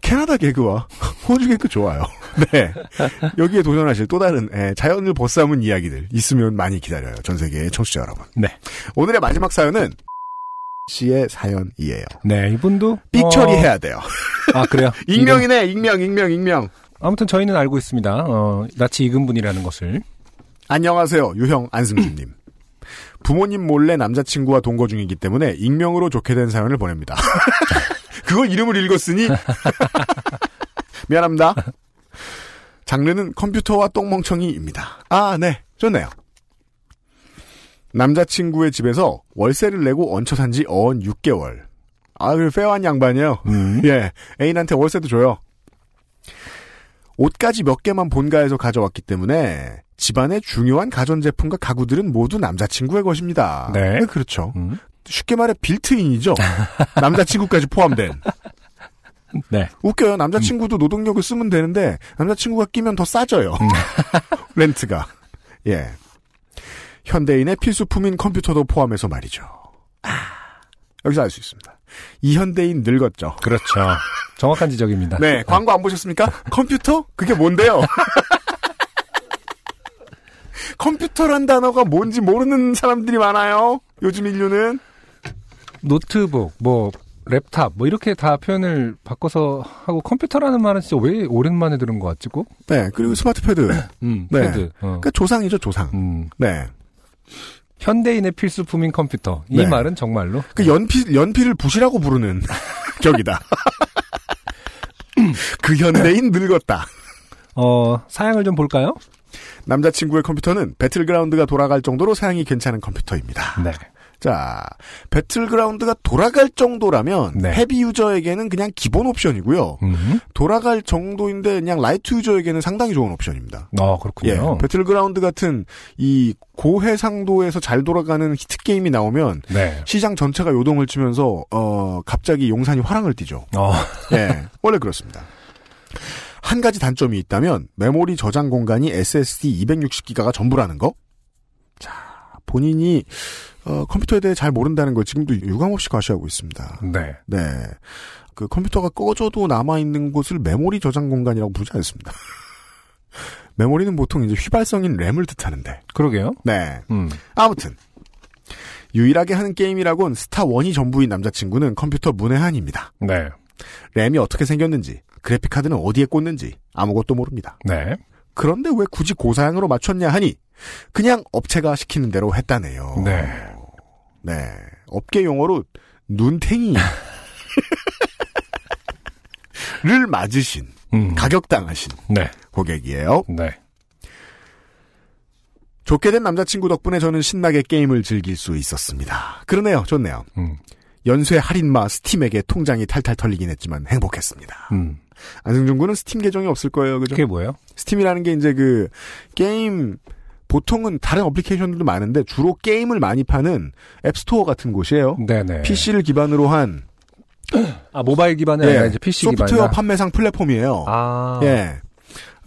캐나다 개그와 호주 개그 좋아요 네 여기에 도전하실 또 다른 예, 자연을 벗삼은 이야기들 있으면 많이 기다려요 전 세계의 청취자 여러분 네. 오늘의 마지막 사연은 씨의 사연이에요 네, 이분도 삑 어, 처리해야 돼요 아 그래요? 익명이네 익명 익명 익명 아무튼 저희는 알고 있습니다. 어, 낯이 익은 분이라는 것을. 안녕하세요. 유형 안승준님. *clears throat* 부모님 몰래 남자친구와 동거 중이기 때문에 익명으로 좋게 된 사연을 보냅니다. *laughs* 그걸 이름을 읽었으니 *laughs* 미안합니다. 장르는 컴퓨터와 똥멍청이입니다. 아, 네. 좋네요. 남자친구의 집에서 월세를 내고 얹혀 산지 어언 6개월. 아, 그 페어한 양반이에요. *laughs* 예. 애인한테 월세도 줘요. 옷까지 몇 개만 본가에서 가져왔기 때문에 집안의 중요한 가전제품과 가구들은 모두 남자친구의 것입니다. 네. 그렇죠. 음. 쉽게 말해 빌트인이죠. *laughs* 남자친구까지 포함된. 네. 웃겨요. 남자친구도 노동력을 쓰면 되는데 남자친구가 끼면 더 싸져요. *laughs* 렌트가. 예. 현대인의 필수품인 컴퓨터도 포함해서 말이죠. 아, 여기서 알 수 있습니다. 이 현대인 늙었죠. 그렇죠. 정확한 지적입니다. 네, 광고 안 보셨습니까? 컴퓨터? 그게 뭔데요? *laughs* 컴퓨터란 단어가 뭔지 모르는 사람들이 많아요. 요즘 인류는. 노트북, 뭐 랩탑, 뭐 이렇게 다 표현을 바꿔서 하고 컴퓨터라는 말은 진짜 왜 오랜만에 들은 것 같지 고? 네, 그리고 smart pad. 음, 네. 패드. 어. 그러니까 조상이죠, 조상. 음, 네. 현대인의 필수품인 컴퓨터. 이 네. 말은 정말로 그 연필, 연필을 붓이라고 부르는 *laughs* 격이다. *laughs* 그 현대인 늙었다. 어, 사양을 좀 볼까요? 남자친구의 컴퓨터는 배틀그라운드가 돌아갈 정도로 사양이 괜찮은 컴퓨터입니다. 네. 자, 배틀그라운드가 돌아갈 정도라면 네. heavy user에게는 그냥 기본 옵션이고요. 음. 돌아갈 정도인데 그냥 light user에게는 상당히 좋은 옵션입니다. 어, 그렇군요. 예, 배틀그라운드 같은 이 고해상도에서 잘 돌아가는 히트 게임이 나오면 네. 시장 전체가 요동을 치면서 어 갑자기 용산이 활황을 띠죠. 어, 예, 원래 그렇습니다. 한 가지 단점이 있다면 메모리 저장 공간이 SSD 260기가가 전부라는 거. 자, 본인이 어, 컴퓨터에 대해 잘 모른다는 걸 지금도 유감없이 과시하고 있습니다. 네. 네. 그 컴퓨터가 꺼져도 남아있는 곳을 메모리 저장 공간이라고 부르지 않습니다. *laughs* 메모리는 보통 이제 휘발성인 램을 뜻하는데. 그러게요. 네. 음. 아무튼. 유일하게 하는 게임이라곤 스타1이 전부인 남자친구는 컴퓨터 문외한입니다. 네. 램이 어떻게 생겼는지, 그래픽카드는 어디에 꽂는지 아무것도 모릅니다. 네. 그런데 왜 굳이 고사양으로 맞췄냐 하니 그냥 업체가 시키는 대로 했다네요. 네. 네. 업계 용어로 눈탱이 *laughs* 를 맞으신 음. 가격당하신 네. 고객이에요. 네. 좋게 된 남자친구 덕분에 저는 신나게 게임을 즐길 수 있었습니다. 그러네요. 좋네요. 음. 연쇄 할인마 Steam에게 통장이 탈탈 털리긴 했지만 행복했습니다. 음. 안승준 군은 스팀 계정이 없을 거예요. 그죠? 그게 뭐예요? Steam이라는 게 이제 그 게임 보통은 다른 어플리케이션들도 많은데 주로 게임을 많이 파는 app store 같은 곳이에요. 네네. PC를 기반으로 한 아 모바일 기반이 아니라 이제 PC 소프트웨어 기반이다. 판매상 플랫폼이에요. 아. 예.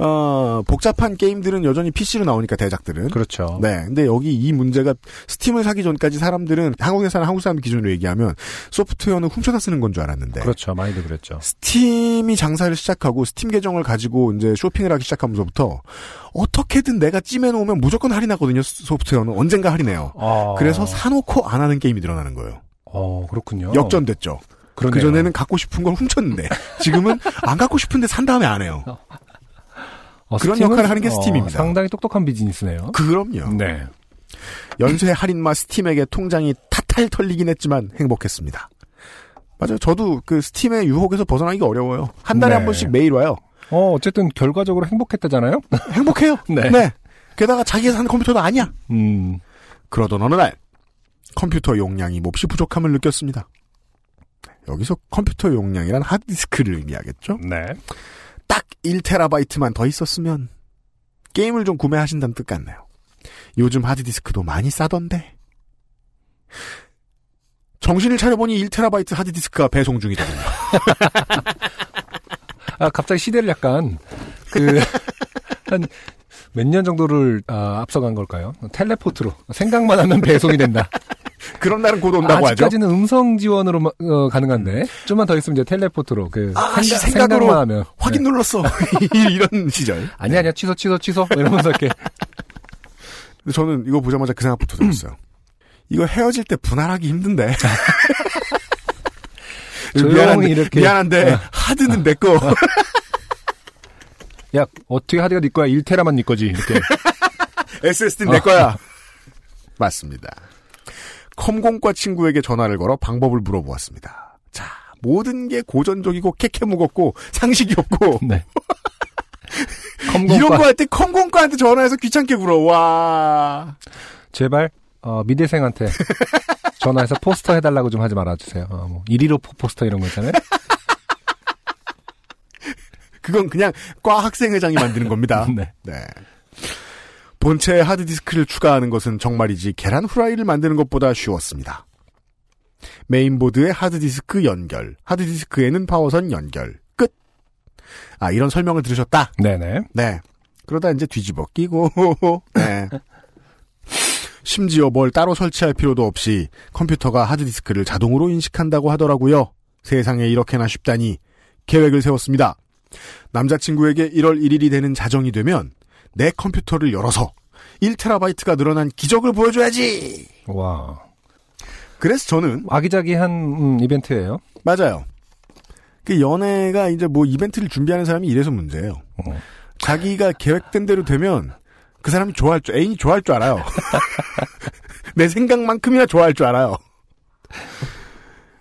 어, 복잡한 게임들은 여전히 PC로 나오니까 대작들은. 그렇죠. 네. 근데 여기 이 문제가 Steam을 사기 전까지 사람들은 한국에 사는 한국 사람 기준으로 얘기하면 소프트웨어는 훔쳐다 쓰는 건 줄 알았는데. 그렇죠. 많이들 그랬죠. Steam이 장사를 시작하고 스팀 계정을 가지고 이제 쇼핑을 하기 시작하면서부터 어떻게든 내가 찜해 놓으면 무조건 할인하거든요. 소프트웨어는 언젠가 할인해요. 아. 그래서 사놓고 안 하는 게임이 늘어나는 거예요. 어, 그렇군요. 역전됐죠. 그러네요. 그 전에는 갖고 싶은 걸 훔쳤는데 지금은 안 갖고 싶은데 산 다음에 안 해요. *laughs* 어, 그런 역할을 하는 게 어, Steam입니다. 상당히 똑똑한 비즈니스네요. 그럼요. 네. 연쇄 할인마 Steam에게 통장이 타탈 털리긴 했지만 행복했습니다. 맞아요. 저도 그 Steam의 유혹에서 벗어나기가 어려워요. 한 달에 네. 한 번씩 메일 와요. 어, 어쨌든 결과적으로 행복했다잖아요? *laughs* 행복해요. 네. 네. 게다가 자기가 사는 컴퓨터도 아니야. 음. 그러던 어느 날 컴퓨터 용량이 몹시 부족함을 느꼈습니다. 여기서 컴퓨터 용량이란 하드디스크를 의미하겠죠? 네. 딱 1테라바이트만 더 있었으면 게임을 좀 구매하신다는 뜻 같네요. 요즘 하드디스크도 많이 싸던데. 정신을 차려보니 1테라바이트 하드디스크가 배송 중이더군요. *laughs* 아, 갑자기 시대를 약간, 그, *laughs* 한, 몇 년 정도를 아, 앞서간 걸까요? 텔레포트로. 생각만 하면 배송이 된다. 그런 날은 곧 온다고 하죠. 아직까지는 음성 지원으로 어, 가능한데, 좀만 더 있으면 이제 텔레포트로. 그, 아, 생각, 생각만 하면. 확인 네. 눌렀어. *laughs* *laughs* 이런 시절. 아니, 아니야, 취소, 취소, 취소. 이러면서 이렇게. 저는 이거 보자마자 그 생각부터 들었어요. 이거 헤어질 때 분할하기 힘든데. *laughs* 미안한데, 이렇게. 미안한데 어. 하드는 내 거. 야, 어떻게 하드가 네 거야? 1테라만 네 거지. 이렇게. SSD는 내 거야. 맞습니다. 컴공과 친구에게 전화를 걸어 방법을 물어보았습니다. 자, 모든 게 고전적이고 캐캐 무겁고 상식이 없고 *laughs* 네. 이런 거 할 때 컴공과한테 전화해서 귀찮게 물어. 와. 제발 어, 미대생한테 전화해서 포스터 해달라고 좀 하지 말아주세요. 어, 뭐115 포스터 이런 거 있잖아요. 그건 그냥 과 학생회장이 만드는 겁니다. *laughs* 네. 네. 본체에 하드디스크를 추가하는 것은 정말이지 계란 후라이를 만드는 것보다 쉬웠습니다. 메인보드에 하드디스크 연결, 하드디스크에는 파워선 연결, 끝. 아, 이런 설명을 들으셨다? 네네. 네. 그러다 이제 뒤집어 끼고, *laughs* 네. 심지어 뭘 따로 설치할 필요도 없이 컴퓨터가 하드디스크를 자동으로 인식한다고 하더라고요. 세상에 이렇게나 쉽다니 계획을 세웠습니다. 남자친구에게 1월 1일이 되는 자정이 되면 내 컴퓨터를 열어서 1테라바이트가 늘어난 기적을 보여줘야지. 와. 그래서 저는 아기자기한 음, 이벤트예요. 맞아요. 그 연애가 이제 뭐 이벤트를 준비하는 사람이 이래서 문제예요. 어. 자기가 계획된 대로 되면 그 사람이 좋아할 줄 애인이 좋아할 줄 알아요. *laughs* 내 생각만큼이나 좋아할 줄 알아요.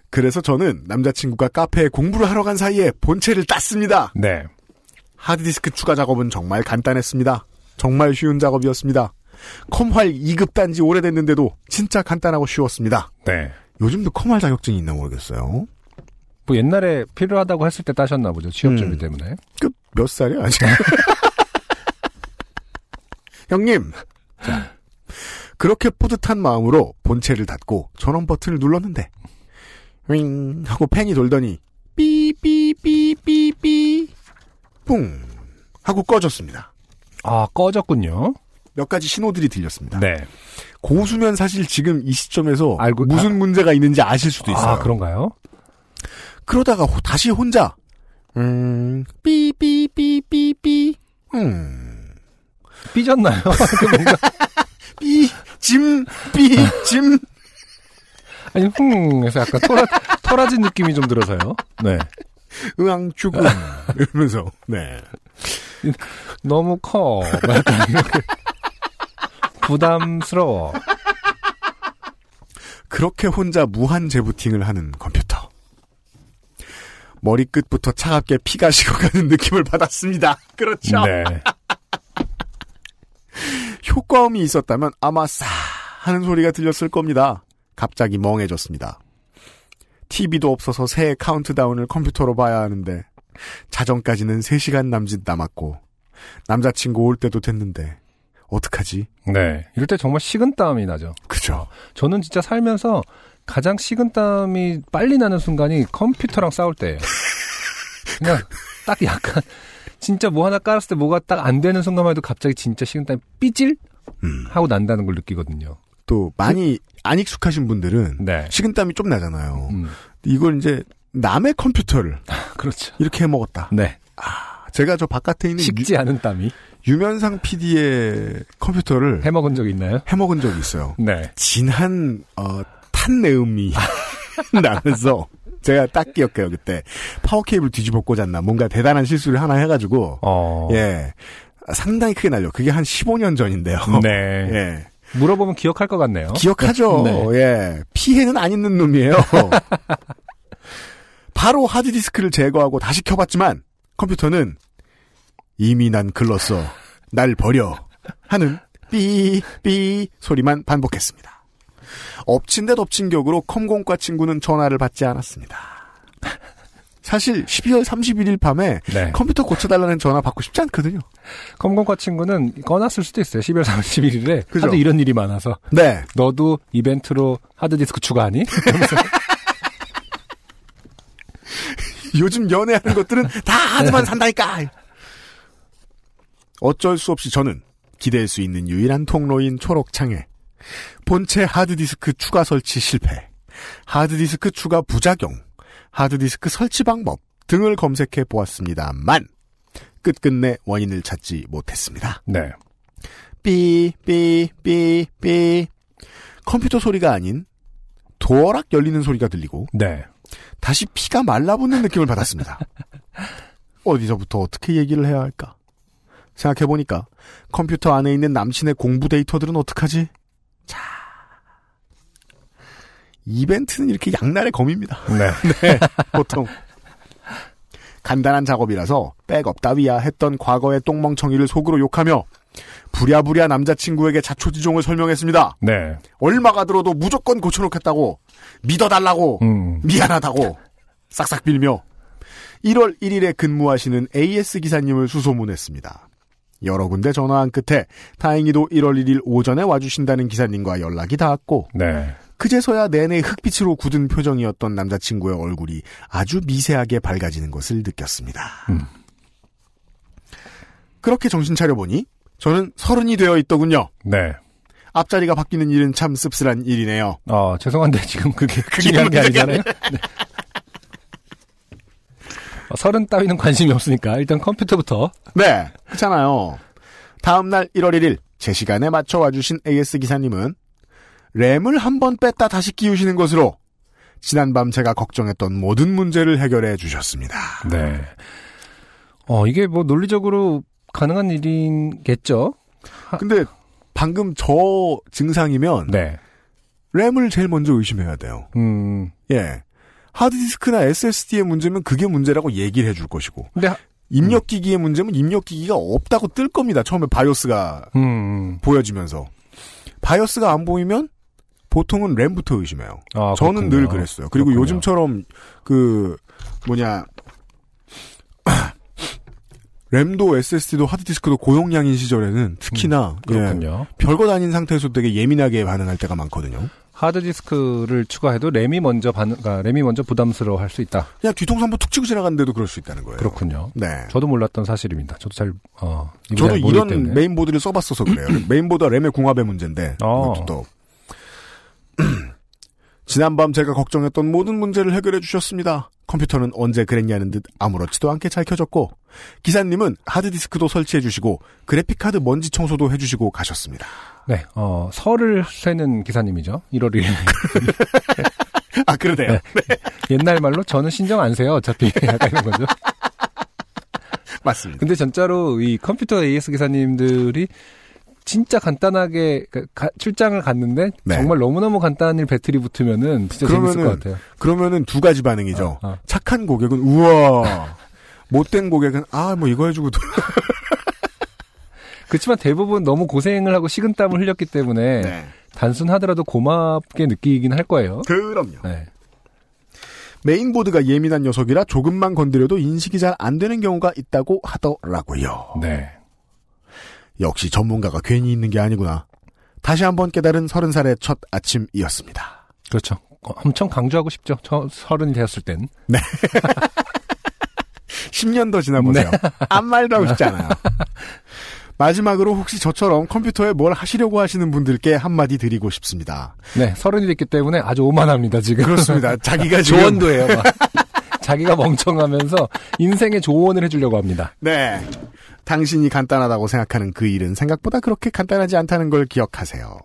그래서 저는 남자친구가 카페에 공부를 하러 간 사이에 본체를 땄습니다. 네. 하드디스크 추가 작업은 정말 간단했습니다. 정말 쉬운 작업이었습니다. 컴활 2급 단지 오래됐는데도 진짜 간단하고 쉬웠습니다. 네. 요즘도 컴활 자격증이 있나 모르겠어요. 뭐 옛날에 필요하다고 했을 때 따셨나 보죠. 취업 준비 음. 때문에. 그 몇 살이야 아직? *laughs* 형님. 자, 그렇게 뿌듯한 마음으로 본체를 닫고 전원 버튼을 눌렀는데 윙 하고 펜이 돌더니 삐삐삐삐삐 뿡 하고 꺼졌습니다. 아, 꺼졌군요. 몇 가지 신호들이 들렸습니다. 네. 고수면 사실 지금 이 시점에서 알고- 무슨 문제가 있는지 아실 수도 있어요. 아, 그런가요? 그러다가 호- 다시 혼자 음 삐삐삐삐삐 음 삐졌나요? *laughs* 그 뭔가, *laughs* 삐짐 삐 짐 아니, 흥, 해서 약간 토라, 토라진 느낌이 좀 들어서요. 네. 으앙 죽음 *laughs* 이러면서 네 너무 커. *laughs* 부담스러워. 그렇게 혼자 무한 재부팅을 하는 컴퓨터 머리끝부터 차갑게 피가 식어가는 느낌을 받았습니다. 그렇죠. 네. *laughs* 효과음이 있었다면 아마 싸 하는 소리가 들렸을 겁니다. 갑자기 멍해졌습니다. TV도 없어서 새해 카운트다운을 컴퓨터로 봐야 하는데 자정까지는 3시간 남짓 남았고 남자친구 올 때도 됐는데 어떡하지? 네. 이럴 때 정말 식은땀이 나죠. 그죠. 저는 진짜 살면서 가장 식은땀이 빨리 나는 순간이 컴퓨터랑 싸울 때예요. 그냥 딱 약간 진짜 뭐 하나 깔았을 때 뭐가 딱 안 되는 순간만 해도 갑자기 진짜 식은땀이 삐질 음. 하고 난다는 걸 느끼거든요. 또 많이 안 익숙하신 분들은 네. 식은땀이 좀 나잖아요. 음. 이걸 이제 남의 컴퓨터를 그렇죠. 이렇게 해 먹었다. 네. 제가 저 바깥에 있는 식지 않은 땀이 유, 면상 PD의 컴퓨터를 해 먹은 적 있나요? 해 먹은 적이 있어요. 네. 진한 어, 탄내음이 *laughs* 나면서 제가 딱 기억해요 그때 파워 케이블 뒤집어 꽂았나 뭔가 대단한 실수를 하나 해가지고 어. 예 상당히 크게 날려 그게 한 15년 전인데요. 네. *laughs* 예 물어보면 기억할 것 같네요. 기억하죠. *laughs* 네. 예 피해는 안 있는 놈이에요. *laughs* 바로 하드디스크를 제거하고 다시 켜봤지만 컴퓨터는 이미 난 글렀어. 날 버려. 하는 삐삐 소리만 반복했습니다. 엎친 데 덮친 격으로 컴공과 친구는 전화를 받지 않았습니다. 사실 12월 31일 밤에 네. 컴퓨터 고쳐달라는 전화 받고 싶지 않거든요. 컴공과 친구는 꺼놨을 수도 있어요. 12월 31일에 그죠? 하도 이런 일이 많아서 네. 너도 이벤트로 하드디스크 추가하니? *laughs* 요즘 연애하는 것들은 다 하드만 산다니까. 어쩔 수 없이 저는 기댈 수 있는 유일한 통로인 초록창에 본체 하드디스크 추가 설치 실패, 하드디스크 추가 부작용, 하드디스크 설치 방법 등을 검색해 보았습니다만 끝끝내 원인을 찾지 못했습니다. 네. 삐, 삐, 삐, 삐. 컴퓨터 소리가 아닌 도어락 열리는 소리가 들리고 네. 다시 피가 말라붙는 느낌을 받았습니다. *laughs* 어디서부터 어떻게 얘기를 해야 할까? 생각해보니까 컴퓨터 안에 있는 남친의 공부 데이터들은 어떡하지? 자, 이벤트는 이렇게 양날의 검입니다. *laughs* 네. *laughs* 네, 보통. 간단한 작업이라서 백업 따위야 했던 과거의 똥멍청이를 속으로 욕하며 부랴부랴 남자친구에게 자초지종을 설명했습니다. 네. 얼마가 들어도 무조건 고쳐놓겠다고 믿어달라고 음. 미안하다고 싹싹 빌며 1월 1일에 근무하시는 AS 기사님을 수소문했습니다. 여러 군데 전화한 끝에 다행히도 1월 1일 오전에 와주신다는 기사님과 연락이 닿았고 네. 그제서야 내내 흙빛으로 굳은 표정이었던 남자친구의 얼굴이 아주 미세하게 밝아지는 것을 느꼈습니다. 음. 그렇게 정신 차려보니 저는 서른이 되어 있더군요. 네. 앞자리가 바뀌는 일은 참 씁쓸한 일이네요. 어, 죄송한데 지금 그게 *laughs* 중요한 게 아니잖아요. 네. 어, 서른 따위는 관심이 없으니까 일단 컴퓨터부터 네, 그렇잖아요. 다음날 1월 1일 제 시간에 맞춰 와주신 AS 기사님은 램을 한 번 뺐다 다시 끼우시는 것으로 지난밤 제가 걱정했던 모든 문제를 해결해 주셨습니다. 네. 어, 이게 뭐 논리적으로 가능한 일이겠죠? 근데 방금 저 증상이면 네. 램을 제일 먼저 의심해야 돼요. 음. 예. 하드디스크나 SSD의 문제면 그게 문제라고 얘기를 해줄 것이고 근데 하- 입력기기의 문제면 입력기기가 없다고 뜰 겁니다. 처음에 바이오스가 음. 보여지면서 바이오스가 안 보이면 보통은 램부터 의심해요. 아, 저는 그렇군요. 늘 그랬어요. 그리고 그렇군요. 요즘처럼 그 뭐냐 *coughs* 램도 SSD도 하드디스크도 고용량인 시절에는 특히나 예, 음, 그렇군요. 별것 아닌 상태에서 되게 예민하게 반응할 때가 많거든요. 하드디스크를 추가해도 램이 먼저 반, 그러니까 램이 먼저 부담스러워 할 수 있다. 그냥 뒤통수 한번 툭 치고 지나갔는데도 그럴 수 있다는 거예요. 그렇군요. 네. 저도 몰랐던 사실입니다. 저도 잘, 어, 저도 잘 이런 때문에. 메인보드를 써봤어서 그래요. *coughs* 메인보드와 램의 궁합의 문제인데 어. 이것도 또 *clears throat* 지난밤 제가 걱정했던 모든 문제를 해결해 주셨습니다. 컴퓨터는 언제 그랬냐는 듯 아무렇지도 않게 잘 켜졌고 기사님은 하드디스크도 설치해 주시고 그래픽카드 먼지 청소도 해주시고 가셨습니다. 네, 어, 설을 세는 기사님이죠. 1월 1일. *laughs* 아 그러네요. 옛날 말로 저는 신경 안 세요. 어차피. *laughs* 약간 이런 거죠. 맞습니다. 근데 진짜로 이 컴퓨터 AS 기사님들이 진짜 간단하게 그 가- 출장을 갔는데 네. 정말 너무너무 간단한 일 배틀이 붙으면은 진짜 재밌을 것 같아요. 그러면은 두 가지 반응이죠. 어, 어. 착한 고객은 우와. 못된 고객은 아 뭐 이거 해주고도 *laughs* 그렇지만 대부분 너무 고생을 하고 식은땀을 흘렸기 때문에 네. 단순하더라도 고맙게 느끼긴 할 거예요. 그럼요. 네. 메인보드가 예민한 녀석이라 조금만 건드려도 인식이 잘 안 되는 경우가 있다고 하더라고요. 네. 역시 전문가가 괜히 있는 게 아니구나. 다시 한번 깨달은 서른 살의 첫 아침이었습니다. 그렇죠. 어, 엄청 강조하고 싶죠. 저 서른이 되었을 땐. *laughs* 10년 더 지나보세요. 아무 말도 하고 싶지 않아요. 마지막으로 혹시 저처럼 컴퓨터에 뭘 하시려고 하시는 분들께 한마디 드리고 싶습니다. 네, 서른이 됐기 때문에 아주 오만합니다, 지금. 그렇습니다. 자기가 *laughs* 지금 조언도 해요, 막. 자기가 멍청하면서 인생의 조언을 해주려고 합니다. 네. 당신이 간단하다고 생각하는 그 일은 생각보다 그렇게 간단하지 않다는 걸 기억하세요.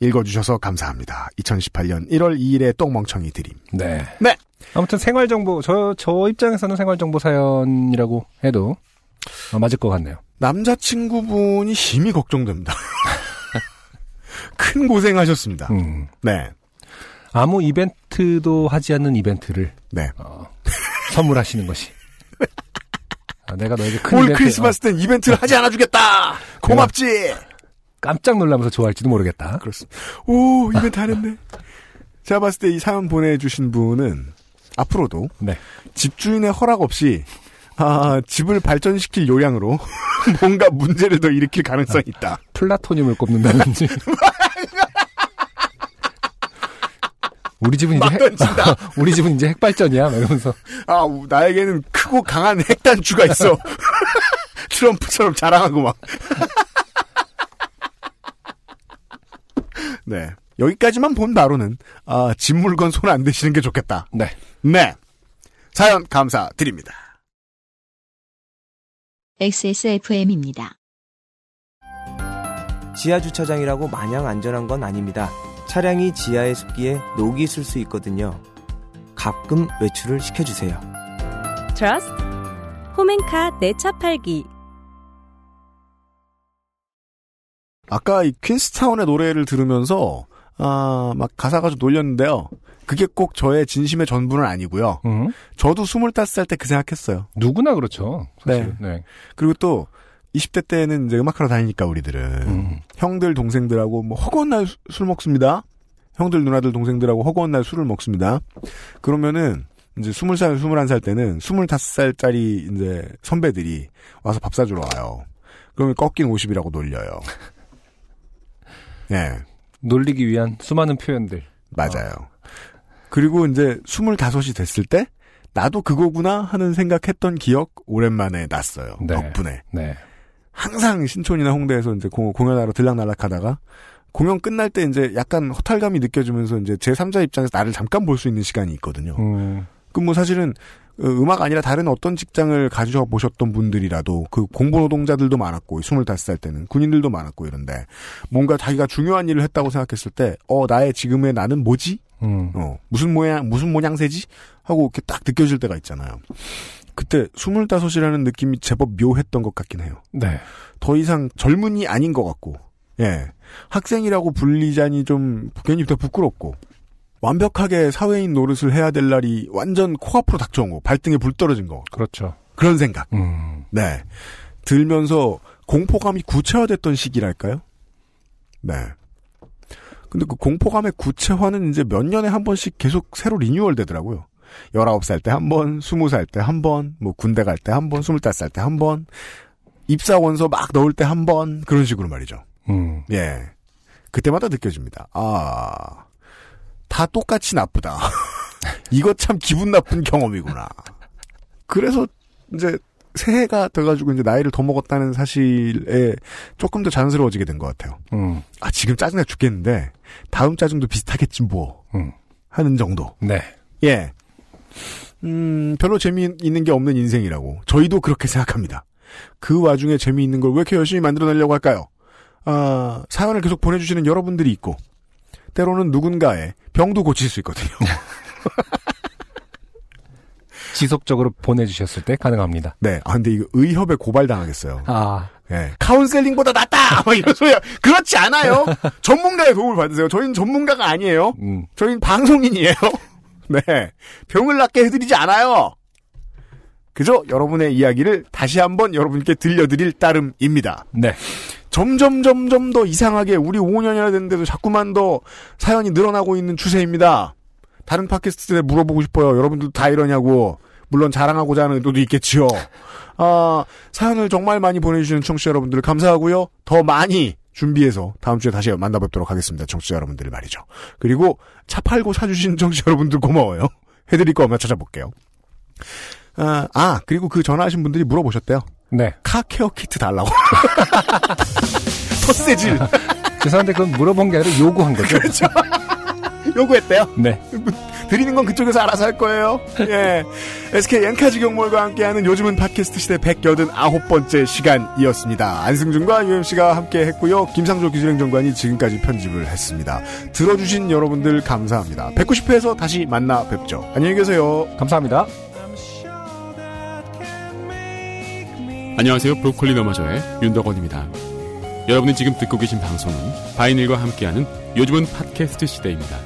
읽어주셔서 감사합니다. 2018년 1월 2일에 똥멍청이 드림. 네. 네. 아무튼 생활정보, 저, 저 입장에서는 생활정보 사연이라고 해도 어, 맞을 것 같네요. 남자친구분이 심히 걱정됩니다. *laughs* 큰 고생하셨습니다. 음. 네. 아무 이벤트도 하지 않는 이벤트를 네. 어, 선물하시는 것이. 아, 내가 너에게 큰 올 이벤트, 크리스마스 땐 이벤트를 하지 않아 주겠다! 고맙지! 어, 깜짝 놀라면서 좋아할지도 모르겠다. 그렇습니다. 오, 이벤트 안 했네. 제가 봤을 때 이 사연 보내주신 분은 앞으로도 네. 집주인의 허락 없이 아, 집을 발전시킬 요량으로 *laughs* 뭔가 문제를 더 일으킬 가능성이 있다. 플라토늄을 꼽는다든지. *laughs* 우리 집은 이제 막 핵, 던진다. *laughs* 우리 집은 이제 핵발전이야. 막 이러면서 아, 우- 나에게는 크고 강한 핵단추가 있어. *laughs* 트럼프처럼 자랑하고 막. *laughs* 네. 여기까지만 본 바로는, 아, 집 물건 손 안 대시는 게 좋겠다. 네. 네. 사연 감사드립니다. XSFM입니다. 지하 주차장이라고 마냥 안전한 건 아닙니다. 차량이 지하의 습기에 녹이 슬 수 있거든요. 가끔 외출을 시켜주세요. 트러스트 홈앤카 내차 팔기 아까 이 퀸스타운의 노래를 들으면서, 아, 막 가사가 좀 놀렸는데요. 그게 꼭 저의 진심의 전부는 아니고요. 음, 저도 25살 때 그 생각했어요. 누구나 그렇죠. 사실. 네. 그리고 또 20대 때는 이제 음악하러 다니니까 우리들은 음. 형들 동생들하고 뭐 허구한 날 술 먹습니다. 형들 누나들 동생들하고 허구한 날 술을 먹습니다. 그러면은 이제 20살, 21살 때는 25살짜리 이제 선배들이 와서 밥 사주러 와요. 그러면 꺾인 50이라고 놀려요. 예, *laughs* 놀리기 위한 수많은 표현들. 맞아요. 그리고 이제 25이 됐을 때 나도 그거구나 하는 생각했던 기억 오랜만에 났어요. 네. 덕분에. 네. 항상 신촌이나 홍대에서 이제 공, 공연하러 들락날락하다가 공연 끝날 때 이제 약간 허탈감이 느껴지면서 이제 제 3자 입장에서 나를 잠깐 볼 수 있는 시간이 있거든요. 음, 그럼 뭐 사실은 어, 음악 아니라 다른 어떤 직장을 가져 보셨던 분들이라도 그 공보 노동자들도 많았고 25살 때는 군인들도 많았고 이런데 뭔가 자기가 중요한 일을 했다고 생각했을 때 어 나의 지금의 나는 뭐지? 음. 어 무슨 모양 무슨 모양새지? 하고 이렇게 딱 느껴질 때가 있잖아요. 그때 25이라는 느낌이 제법 묘했던 것 같긴 해요. 네. 더 이상 젊은이 아닌 것 같고, 예. 학생이라고 불리자니 좀 괜히 더 부끄럽고, 완벽하게 사회인 노릇을 해야 될 날이 완전 코앞으로 닥쳐온 거, 발등에 불 떨어진 거. 그렇죠. 그런 생각. 음. 네. 들면서 공포감이 구체화됐던 시기랄까요? 네. 근데 그 공포감의 구체화는 이제 몇 년에 한 번씩 계속 새로 리뉴얼 되더라고요. 19살 때 한 번, 20살 때 한 번, 뭐 군대 갈 때 한 번, 25살 때 한 번, 입사 원서 막 넣을 때 한 번, 그런 식으로 말이죠. 음. 예. 그때마다 느껴집니다. 아, 다 똑같이 나쁘다. *laughs* 이거 참 기분 나쁜 경험이구나. 그래서 이제 새해가 돼가지고 이제 나이를 더 먹었다는 사실에 조금 더 자연스러워지게 된 것 같아요. 음. 아, 지금 짜증나 죽겠는데, 다음 짜증도 비슷하겠지 뭐. 음. 하는 정도. 네. 예. 음, 별로 재미있는 게 없는 인생이라고. 저희도 그렇게 생각합니다. 그 와중에 재미있는 걸 왜 이렇게 열심히 만들어내려고 할까요? 아, 사연을 계속 보내주시는 여러분들이 있고, 때로는 누군가의 병도 고칠 수 있거든요. *laughs* 지속적으로 보내주셨을 때 가능합니다. 네. 아, 근데 이거 의협에 고발당하겠어요. 아, 예. 카운셀링보다 낫다! *laughs* 막 이런 소리야. 그렇지 않아요! *laughs* 전문가의 도움을 받으세요. 저희는 전문가가 아니에요. 음. 저희는 방송인이에요. *laughs* 네. 병을 낫게 해드리지 않아요. 그저 여러분의 이야기를 다시 한번 여러분께 들려드릴 따름입니다. 네. 점점 점점 더 이상하게 우리 5년이나 됐는데도 자꾸만 더 사연이 늘어나고 있는 추세입니다. 다른 팟캐스트에 물어보고 싶어요. 여러분들도 다 이러냐고. 물론 자랑하고자 하는 의도도 있겠지요. 아, 사연을 정말 많이 보내주시는 청취자 여러분들 감사하고요. 더 많이 준비해서 다음 주에 다시 만나뵙도록 하겠습니다. 청취자 여러분들 말이죠. 그리고 차 팔고 사주신 *laughs* 청취자 여러분들 고마워요. 해드릴 거 없나 찾아볼게요. 아, 아, 그리고 그 전화하신 분들이 물어보셨대요. 네. 카 케어 키트 달라고. *laughs* 헛세질. *laughs* 죄송한데 그건 물어본 게 아니라 요구한 거죠. 그렇죠. 요구했대요. 네. *laughs* 드리는 건 그쪽에서 알아서 할 거예요. 예. *laughs* SK 엔카지 경몰과 함께하는 요즘은 팟캐스트 시대 189번째 시간이었습니다. 안승준과 UMC가 함께 했고요. 김상조 기술행정관이 지금까지 편집을 했습니다. 들어주신 여러분들 감사합니다. 190회에서 다시 만나 뵙죠. 안녕히 계세요. 감사합니다. 안녕하세요. 브로콜리 너마저의 윤덕원입니다. 여러분이 지금 듣고 계신 방송은 바이닐과 함께하는 요즘은 팟캐스트 시대입니다.